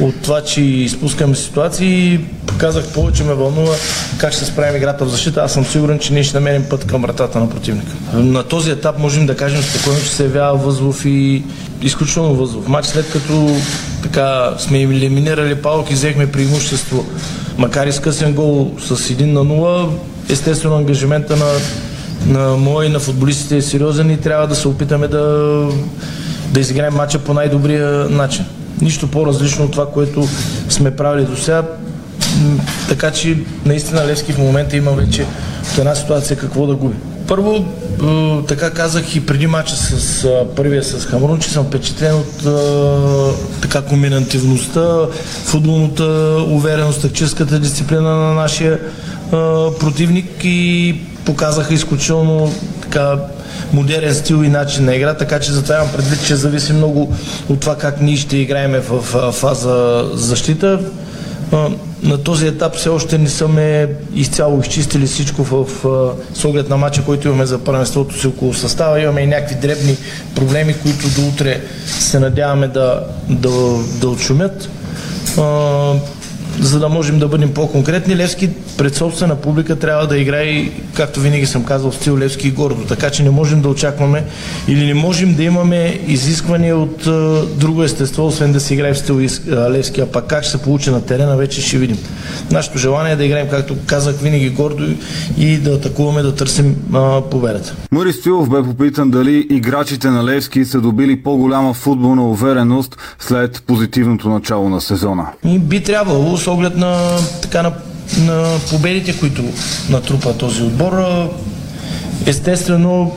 от това, че изпускаме ситуации. Казах повече ме вълнува как ще справим играта в защита. Аз съм сигурен, че ние ще намерим път към вратата на противника. На този етап можем да кажем спокойно, че се явява възлов и изключително възлов матч, след като така сме елиминирали Палок и взехме преимущество макар и скъсен гол с 1 на 0, естествено ангажимента на, на мои и на футболистите е сериозен и трябва да се опитаме да, да изиграем матча по най-добрия начин. Нищо по-различно от това, което сме правили до сега. Така че наистина Левски в момента има вече в една ситуация какво да губи. Първо, така казах и преди мача с първия с Хамрун, че съм впечатлен от така комбинативността, футболната увереност, тактическата дисциплина на нашия противник и показаха изключително така модерен стил и начин на игра, така че затова имам предвид, че зависи много от това как ние ще играеме в фаза защита. На този етап все още не сме изцяло изчистили всичко в, с оглед на матча, който имаме за първенството си около състава. Имаме и някакви дребни проблеми, които до утре се надяваме да, да, да отшумят. За да можем да бъдем по-конкретни, Левски пред собствена публика трябва да играе, както винаги съм казал, стил Левски и гордо. Така че не можем да очакваме или не можем да имаме изисквания от а, друго естество, освен да се играе в стил Левски. А пак как ще се получи на терена, вече ще видим. Нашето желание е да играем, както казах, винаги гордо и да атакуваме, да търсим а, победата. Мари Стоилов бе попитан дали играчите на Левски са добили по-голяма футболна увереност след позитивното начало на сезона. И би трябвало, оглед на, така, на, на победите, които натрупа този отбор. Естествено,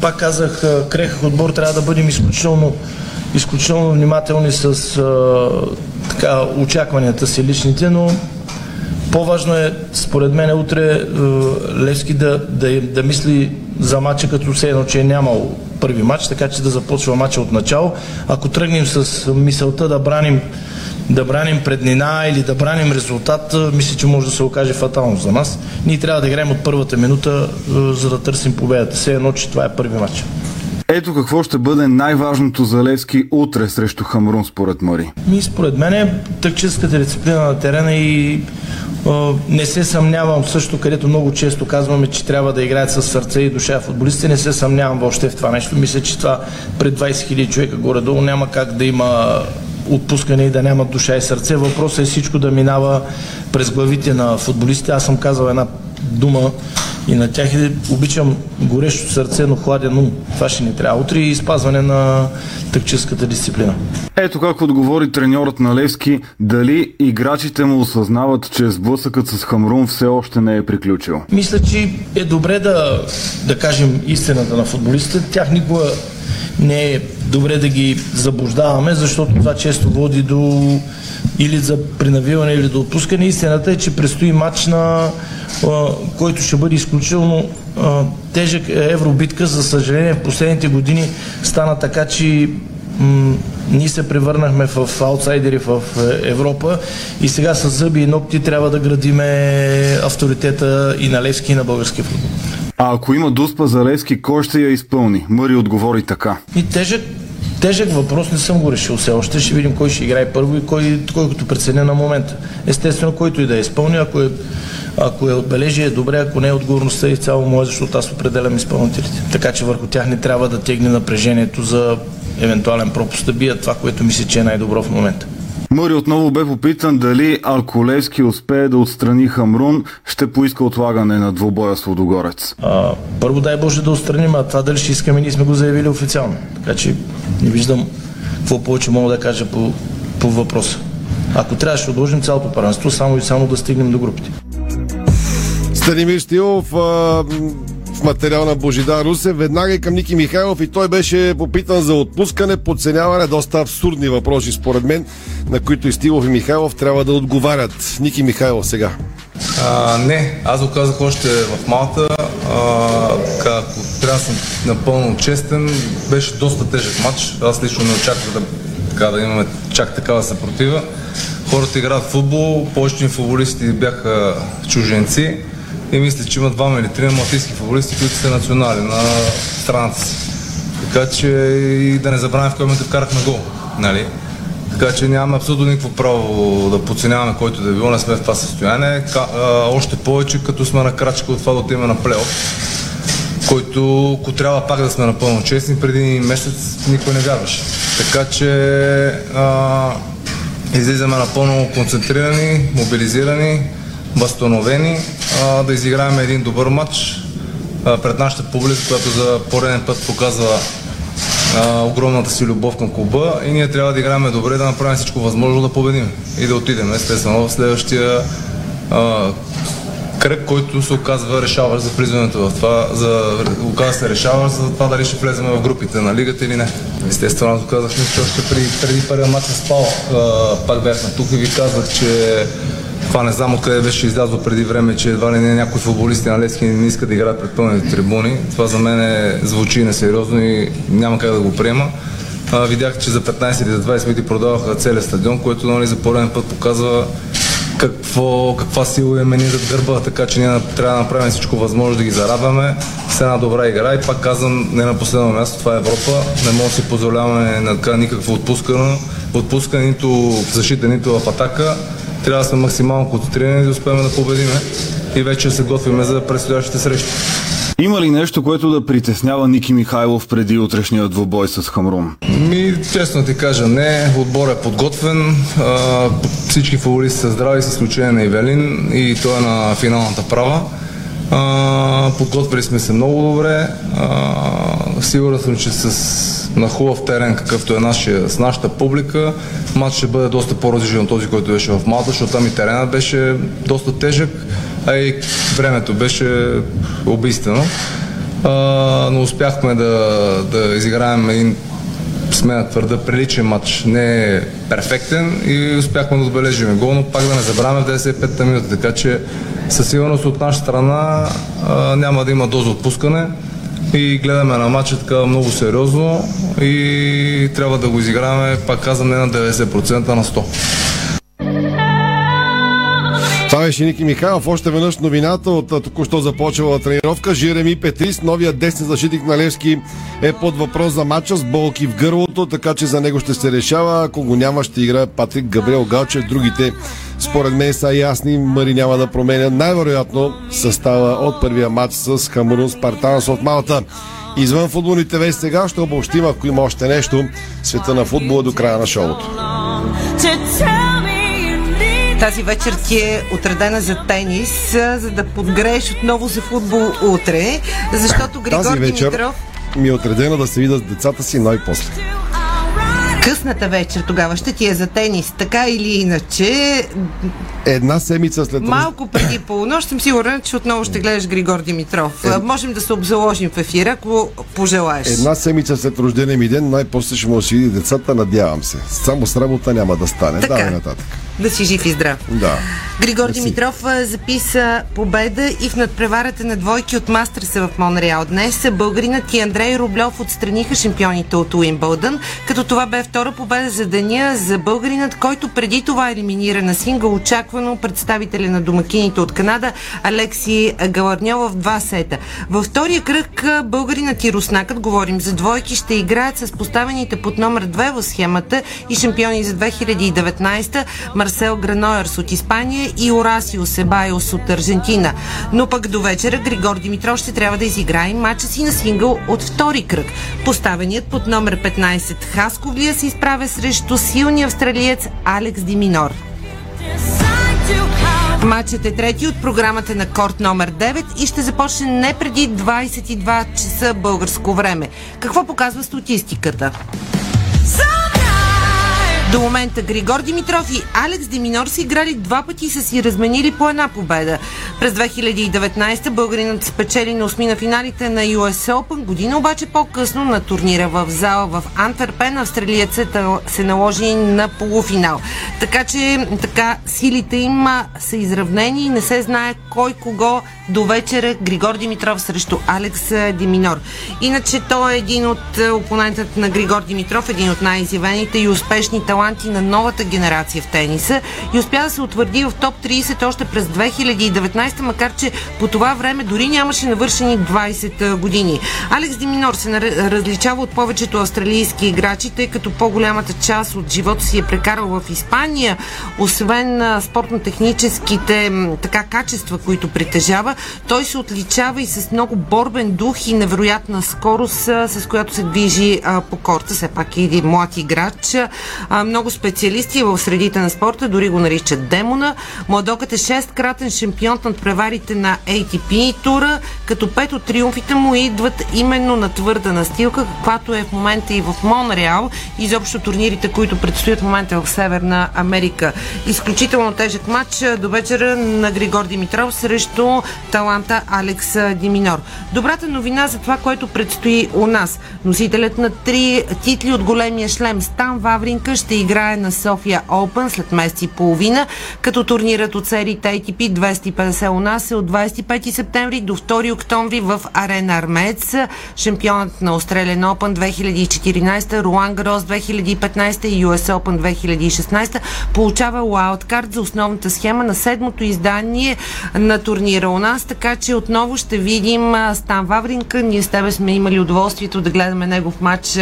пак казах, крехък отбор трябва да бъдем изключително, изключително внимателни с а, така, очакванията си личните, но по-важно е, според мен, утре Левски да, да, да мисли за матча като все едно, че е нямал първи матч, така че да започва матча от начало. Ако тръгнем с мисълта да браним да браним преднина или да браним резултат, мисля, че може да се окаже фатално за нас. Ние трябва да играем от първата минута, за да търсим победата. Все едно, че това е първи матч. Ето какво ще бъде най-важното за Левски утре срещу Хамрун според Мари. Ми, според мен е тактическата дисциплина на терена и не се съмнявам също, където много често казваме, че трябва да играят с сърце и душа футболистите, не се съмнявам въобще в това нещо. Мисля, че това пред 20 000 човека горе-долу няма как да има отпускане и да няма душа и сърце. Въпросът е всичко да минава през главите на футболистите. Аз съм казал една дума и на тях и обичам горещо сърце, но хладен ум. Това ще ни трябва. Утре и спазване на тактическата дисциплина. Ето как отговори треньорът на Левски дали играчите му осъзнават, че сблъсъкът с Хамрун все още не е приключил. Мисля, че е добре да, да кажем истината на футболистите. Тях никога не е добре да ги заблуждаваме, защото това често води до или за принавиване, или до отпускане. Истината е, че предстои матч на който ще бъде изключително а, тежък евробитка. За съжаление, в последните години стана така, че м- ние се превърнахме в аутсайдери в Европа и сега с зъби и ногти трябва да градиме авторитета и на Левски, и на българския футбол. А ако има дуспа за Левски, кой ще я изпълни? Мари отговори така. И тежък, тежък въпрос не съм го решил все още. Ще видим кой ще играе първо и кой, кой като преценя на момента. Естествено, който и да е изпълни, ако е, ако е отбележи е добре, ако не е отговорността е изцяло моя, защото аз определям изпълнителите. Така че върху тях не трябва да тегне напрежението за евентуален пропуск да бият това, което мисля, че е най-добро в момента. Мари отново бе попитан дали ако Левски успее да отстрани Хамрун, ще поиска отлагане на двобоя с Лодогорец. А, първо дай Боже да отстраним, а това дали ще искаме, ние сме го заявили официално. Така че не виждам какво повече мога да кажа по, по въпроса. Ако трябва, ще отложим цялото първенство, само и само да стигнем до групите. Станимир Стилов а, в материал на Божидар Русе, веднага и към Ники Михайлов и той беше попитан за отпускане, подценяване, доста абсурдни въпроси според мен, на които и Стилов и Михайлов трябва да отговарят. Ники Михайлов сега. А, не, аз го казах още в Малта. А, ако трябва да съм напълно честен, беше доста тежък матч. Аз лично не очаквах да, така, да имаме чак такава съпротива. Хората играят футбол, повечето футболисти бяха чуженци и мисля, че има двама или трима малтийски футболисти, които са национали на страната си. Така че и да не забравяме в кой момент вкарахме гол. Нали? Така че нямаме абсолютно никакво право да подценяваме който да е било, не сме в това състояние. Ка, а, още повече, като сме на крачка от това да отиваме на плейоф, който, ако трябва пак да сме напълно честни, преди месец никой не вярваше. Така че а, излизаме напълно концентрирани, мобилизирани, възстановени, да изиграем един добър матч. А, пред нашата публика, която за пореден път показва а, огромната си любов към клуба. И ние трябва да играем добре, да направим всичко възможно да победим. И да отидем естествено в следващия а, кръг, който се оказва решаващ за влизането в това, за, оказва се решаващ за това дали ще влезем в групите на лигата или не. Естествено, аз казах, че още преди, преди първия матч с Пал, пак бях на тук и ви казах, че това не знам откъде беше излязло преди време, че едва ли не някои футболисти на Левски не искат да играят пред пълните трибуни. Това за мен е, звучи несериозно и няма как да го приема. А, видях, че за 15 или за 20 минути продаваха целият стадион, което нали, за пореден път показва какво, каква сила имаме ние зад гърба, така че ние трябва да направим всичко възможно да ги зарадваме с една добра игра и пак казвам, не на последно място, това е Европа, не може да си позволяваме на никакво отпускане, отпускане нито в защита, нито в атака, трябва да сме максимално концентрирани да успеем да победиме и вече се готвиме за предстоящите срещи. Има ли нещо, което да притеснява Ники Михайлов преди утрешния двубой с Хамрун? Ми, честно ти кажа, не. Отбор е подготвен. А, всички фавористи са здрави, с изключение на Ивелин и той е на финалната права. А, подготвили сме се много добре. А, сигурен съм, че с на хубав терен, какъвто е нашия, с нашата публика, матч ще бъде доста по-различен от този, който беше в Малта, защото там и терена беше доста тежък, а и времето беше убийствено. А, но успяхме да, да изиграем един смея твърда приличен матч. Не е перфектен и успяхме да отбележим гол, но пак да не забравяме в 95-та минута, така че със сигурност от наша страна а, няма да има доза отпускане и гледаме на матча така много сериозно и трябва да го изиграваме, пак казвам, не на 90% на 100%. Беше Ники Михайлов. Още веднъж новината от току-що започвала тренировка. Жереми Петрис, новия десен защитник на Левски, е под въпрос за матча с болки в гърлото, така че за него ще се решава. Ако го няма, ще играе Патрик Габриел Галчев. Другите, според мен, са ясни. Мари няма да променя най-вероятно състава от първия матч с Хамурун Спартанс от Малта. Извън футболните вести сега ще обобщим, ако има още нещо, света на футбола до края на шоуто. Тази вечер ти е отредена за тенис, за да подгрееш отново за футбол утре, защото Григор Тази вечер Димитров ми е отредена да се видя с децата си най-после. късната вечер тогава ще ти е за тенис, така или иначе. Една седмица след Малко преди полунощ съм сигурна, че отново ще гледаш Григор Димитров. Е... Можем да се обзаложим в ефира, ако пожелаеш. Една седмица след рождения ми ден най-после ще му си види децата, надявам се. Само с работа няма да стане. Така. Давай нататък. Да си жив и здрав. Да. Григор Мерси. Димитров записа победа и в надпреварата на двойки от Мастерса в Монреал. Днес българинът и Андрей Рублев отстраниха шампионите от Уимбълдън, като това бе втора победа за деня за българинът, който преди това елиминира на сингъл очаквано представителя на домакините от Канада Алекси Галарньова в два сета. Във втория кръг българинът и руснакът, говорим за двойки, ще играят с поставените под номер 2 в схемата и шампиони за 2019 Марсел Граноерс от Испания и Орасио Себайос от Аржентина. Но пък до вечера Григор Димитров ще трябва да изиграе матча си на сингъл от втори кръг. Поставеният под номер 15 Хасковлия се изправя срещу силния австралиец Алекс Диминор. Матчът е трети от програмата на корт номер 9 и ще започне не преди 22 часа българско време. Какво показва статистиката? До момента Григор Димитров и Алекс Деминор са играли два пъти и са си разменили по една победа. През 2019 българинът спечели на осми на финалите на US Open, година обаче по-късно на турнира в зала в Антверпен австралиецът се наложи на полуфинал. Така че така силите им са изравнени и не се знае кой кого до вечера Григор Димитров срещу Алекс Диминор. Иначе той е един от опонентът на Григор Димитров, един от най-изявените и успешни таланти на новата генерация в тениса и успя да се утвърди в топ 30 още през 2019, макар че по това време дори нямаше навършени 20 години. Алекс Диминор се различава от повечето австралийски играчи, тъй като по-голямата част от живота си е прекарал в Испания, освен спортно-техническите така качества, които притежава, той се отличава и с много борбен дух и невероятна скорост, с която се движи а, по корта, все пак е един млад играч. Много специалисти в средите на спорта, дори го наричат демона. Младокът е 6-кратен шампион над преварите на ATP тура, като пет от триумфите му идват именно на твърда настилка, каквато е в момента и в Монреал. Изобщо турнирите, които предстоят в момента в Северна Америка. Изключително тежък матч до вечера на Григор Димитров срещу таланта Алекс Диминор. Добрата новина за това, което предстои у нас. Носителят на три титли от големия шлем Стан Вавринка ще играе на София Open след месец и половина, като турнирът от сериите ATP 250 у нас е от 25 септември до 2 октомври в Арена Армец. Шампионът на Australian Open 2014, Руан Гарос 2015 и US Open 2016 получава лаудкарт за основната схема на седмото издание на турнира у нас, така че отново ще видим Стан Вавринка. Ние с тебе сме имали удоволствието да гледаме негов матч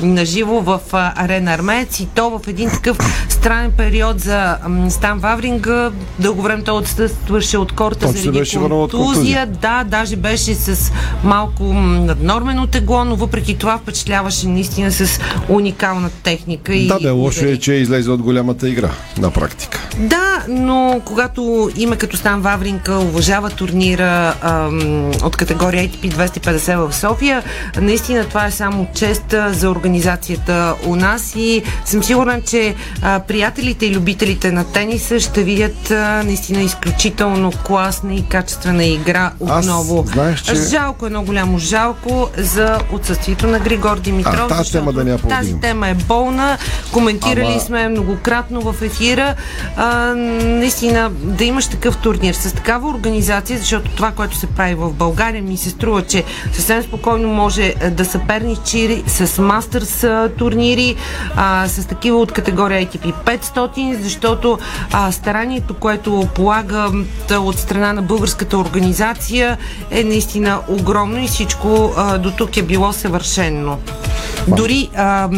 на живо в Арена Армец и то в един такъв странен период за Стан Вавринга. Дълго време той отсъстваше от корта заради контузия. Да, даже беше с малко наднормено тегло, но въпреки това впечатляваше наистина с уникална техника. И да, лошо е, че излезе от голямата игра на практика. Да, но когато има като Стан Вавринка уважава турнира ам, от категория ATP 250 в София, наистина това е само чест за организацията у нас и съм сигурна, че а, приятелите и любителите на тениса ще видят а, наистина изключително класна и качествена игра отново. Аз, знаеш, че... Жалко, едно голямо жалко за отсъствието на Григор Димитров. А, тази тема да тази тема е болна. Коментирали Ама... сме многократно в ефира. А, наистина, да имаш такъв турнир с такава организация, защото това, което се прави в България, ми се струва, че съвсем спокойно може да съперничи с мастърс турнири, а, с такива от категория ATP 500, защото а, старанието, което полага от страна на българската организация е наистина огромно и всичко а, до тук е било съвършено. Дори а,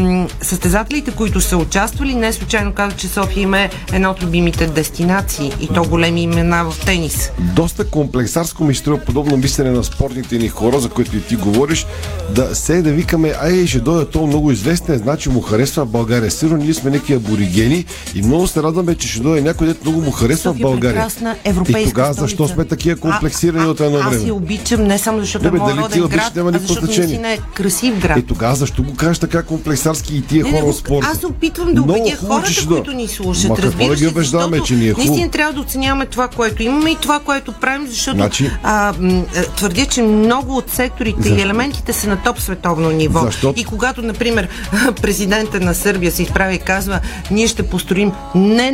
състезателите, които са участвали, не случайно казват, че София има една от любимите дестинации и то големи имена в тенис. Доста комплексарско ми струва подобно мислене на спортните ни хора, за които и ти говориш, да се да викаме, ай, ще дойде то много известен, значи му харесва България. Сигурно ние сме някакви аборигени и много се радваме, че ще дойде някой, дето много му харесва София в България. европейска и тогава столица. защо сме такива комплексирани а, от едно а, време? Аз я обичам не само защото Не, бе, е моят роден град, а защото наистина е красив град. Е, тогава защо го кажеш така комплексарски и тия Не, хора от спорта? Аз опитвам да убедя хората, да- които ни слушат. Ма какво разбираш да ги убеждаваме, че ни е хубаво? Наистина трябва да оценяваме това, което имаме и това, което правим, защото Значи- а, е, твърдя, че много от секторите Защо? и елементите са на топ световно ниво. Защото? И когато, например, президента на Сърбия се изправи и казва, ние ще построим не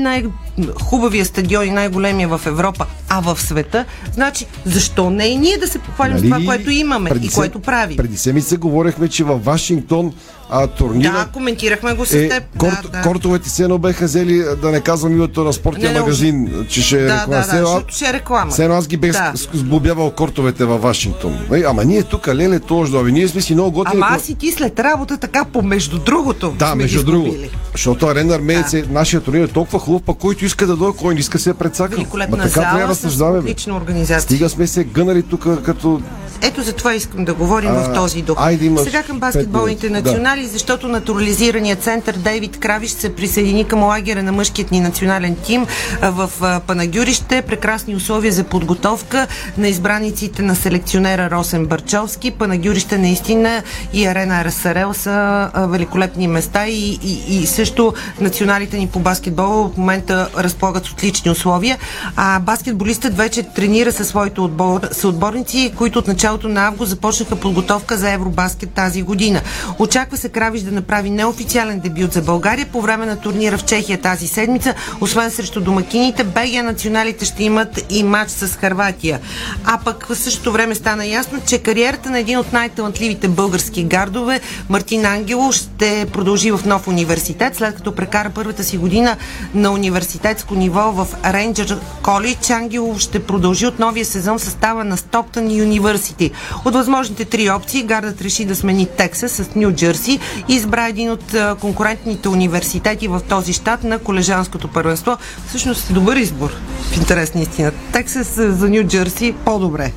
най-хубавия стадион и най-големия в Европа, а в света, значи защо не и ние да се похвалим с това, което имаме и се- което правим? Преди седмица говорихме, че във Вашингтон а, турнира Да, коментирахме го с е, теб. корт, да, да. Кортовете се едно беха взели, да не казвам името на спортния Не, не, магазин, че ще е Да, реклама. да, да, едно- защото ще е реклама. Все едно аз ги бех Да. да. сглобявал кортовете във Вашингтон. Е, ама ние тук, леле, да ние сме си много готини. Ама аз и ти след работа така помежду другото Да, между ги друго. сглобили. Защото Арена Армеец е нашия турнир е толкова хубав, пък който иска да дойде, кой не иска се е прецакал. Великолепна Ма така трябва зала да с съждаваме. организация. Стига сме се гънали тук като Ето за това искам да говорим в А, този дух. айде Сега към баскетболните минути. Национали, защото натурализираният център Дейвид Кравиш се присъедини към лагера на мъжкият ни национален тим в Панагюрище. Прекрасни условия за подготовка на избраниците на селекционера Росен Барчовски. Панагюрище наистина и арена Расарел са великолепни места и, и, и също националите ни по баскетбол в момента разполагат с отлични условия. А баскетболистът вече тренира със своите отбор, съотборници, които от началото на август започнаха подготовка за Евробаскет тази година. Очаква се Кравиш да направи неофициален дебют за България по време на турнира в Чехия тази седмица. Освен срещу домакините, БГ националите ще имат и матч с Харватия. А пък в същото време стана ясно, че кариерата на един от най-талантливите български гардове, Мартин Ангелов, ще продължи в нов университет, след като прекара първата си година на университетско ниво в Рейнджер Колидж. Ангелов ще продължи от новия сезон състава на Стоктън Юниверсити. От възможните три опции, гардът реши да смени Тексас с Нью Джерси и избра един от конкурентните университети в този щат на колежанското първенство. Всъщност добър избор, в интерес на истина. Тексас за Нью Джерси по-добре.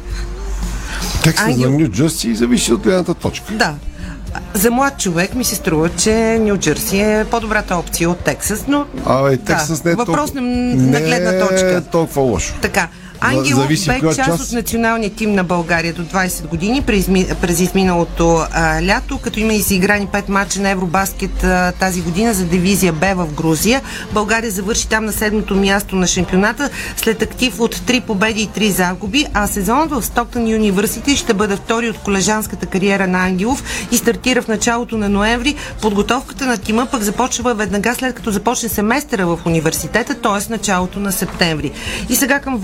Ангел- за Нью Джерси зависи от гледната точка. Да. За млад човек ми се струва, че Нью Джерси е по-добрата опция от Тексас, но Абе, Тексас да, не е въпрос толкова, на, на гледна не точка. е толкова лошо. Така, Ангелов бе част част. от националния тим на България до 20 години през, през изминалото а, лято, като има изиграни 5 мача на Евробаскет а, тази година за дивизия Б в Грузия. България завърши там на седмото място на шампионата след актив от 3 победи и 3 загуби, а сезонът в Стоктън Юниверсити ще бъде втори от колежанската кариера на Ангелов и стартира в началото на ноември. Подготовката на тима пък започва веднага след като започне семестъра в университета, т.е. началото на септември. И сега към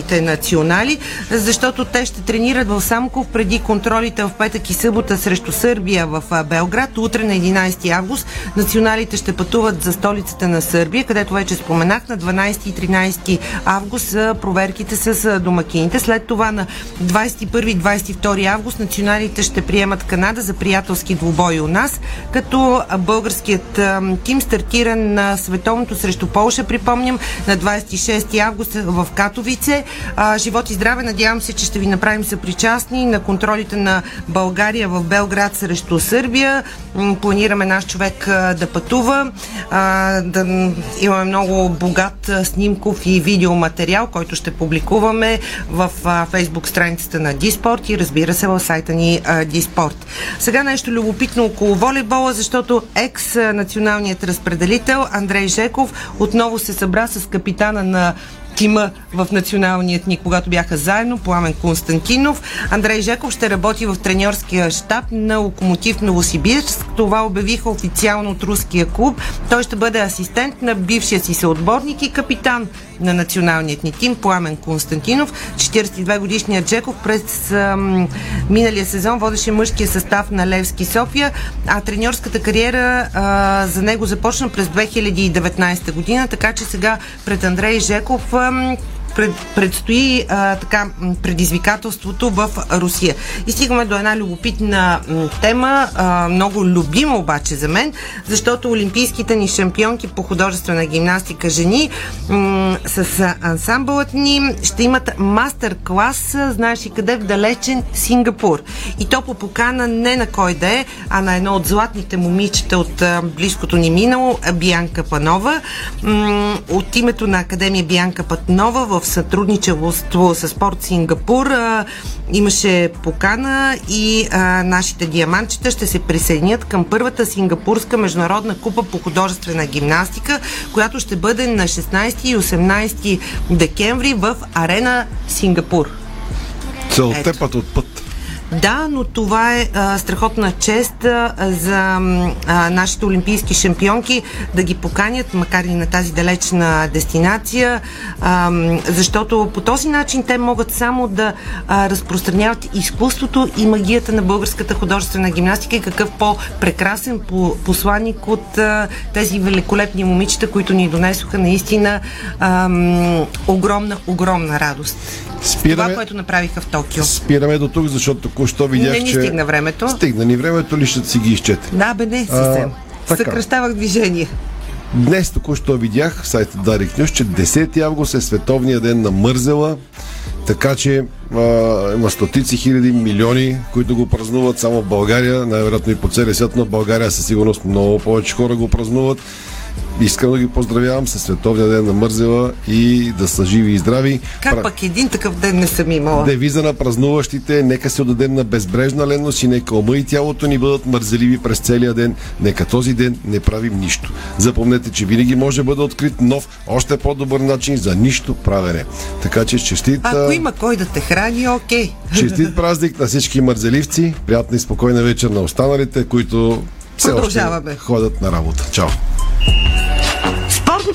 волейболните национали, защото те ще тренират в Самков преди контролите в петък и събота срещу Сърбия в Белград. Утре на 11 август националите ще пътуват за столицата на Сърбия, където вече споменах на 12 и 13 август проверките с домакините. След това на 21 и 22 август националите ще приемат Канада за приятелски двубой у нас, като българският тим стартира на световното срещу Полша, припомням, на 26 август в Катовице. А, живот и здраве, надявам се, че ще ви направим съпричастни на контролите на България в Белград срещу Сърбия. Планираме наш човек да пътува, а, да имаме много богат снимков и видеоматериал, който ще публикуваме в фейсбук страницата на Диспорт и разбира се в сайта ни Диспорт. Сега нещо любопитно около волейбола, защото екс-националният разпределител Андрей Жеков отново се събра с капитана на тима в националният ни, когато бяха заедно, Пламен Константинов. Андрей Жеков ще работи в треньорския щаб на Локомотив Новосибирск. Това обявиха официално от руския клуб. Той ще бъде асистент на бившия си съотборник и капитан на националният ни тим, Пламен Константинов. 42 годишният Джеков през ам, миналия сезон водеше мъжкия състав на Левски София, а треньорската кариера а, за него започна през 2019 година, така че сега пред Андрей Жеков ам, пред, предстои а, така предизвикателството в Русия. И стигаме до една любопитна тема, а, много любима обаче за мен, защото олимпийските ни шампионки по художествена гимнастика жени м, с ансамбълът ни ще имат мастер-клас, знаеш и къде в далечен Сингапур. И то по покана не на кой да е, а на едно от златните момичета от а, близкото ни минало, Бианка Панова. М, от името на Академия Бианка Панова в сътрудничество с Спорт Сингапур а, имаше покана и а, нашите диамантчета ще се присъединят към първата сингапурска международна купа по художествена гимнастика, която ще бъде на 16 и 18 декември в арена Сингапур. Целта път от път. Да, но това е а, страхотна чест а, за а, нашите олимпийски шампионки да ги поканят, макар и на тази далечна дестинация, а, защото по този начин те могат само да а, разпространяват изкуството и магията на българската художествена гимнастика и какъв по-прекрасен по- посланник от а, тези великолепни момичета, които ни донесоха наистина а, огромна, огромна радост. Спираме, Това, което направиха в Токио. спираме до тук, защото току-що видях, Не ни че... стигна времето. Стигна ни времето, ли ще си ги изчете. Да, бе, не, съвсем. Съкръщавах движение. Днес току-що видях в сайта Дарик Нюс, че 10 август е световния ден на мързела, така че а, има стотици хиляди милиони, които го празнуват само в България, най-вероятно и по целия свят, но в България със сигурност много повече хора го празнуват. Искам да ги поздравявам със световния ден на мързела и да са живи и здрави. Как Пра- пък един такъв ден не съм имала? Девиза на празнуващите, нека се отдадем на безбрежна ленност и нека ума и тялото ни бъдат мързеливи през целия ден. Нека този ден не правим нищо. Запомнете, че винаги може да бъде открит нов, още по-добър начин за нищо правене. Така че честит, Ако има кой да те храни, окей. честит празник на всички мързеливци, приятна и спокойна вечер на останалите, които все още ходят на работа. Чао!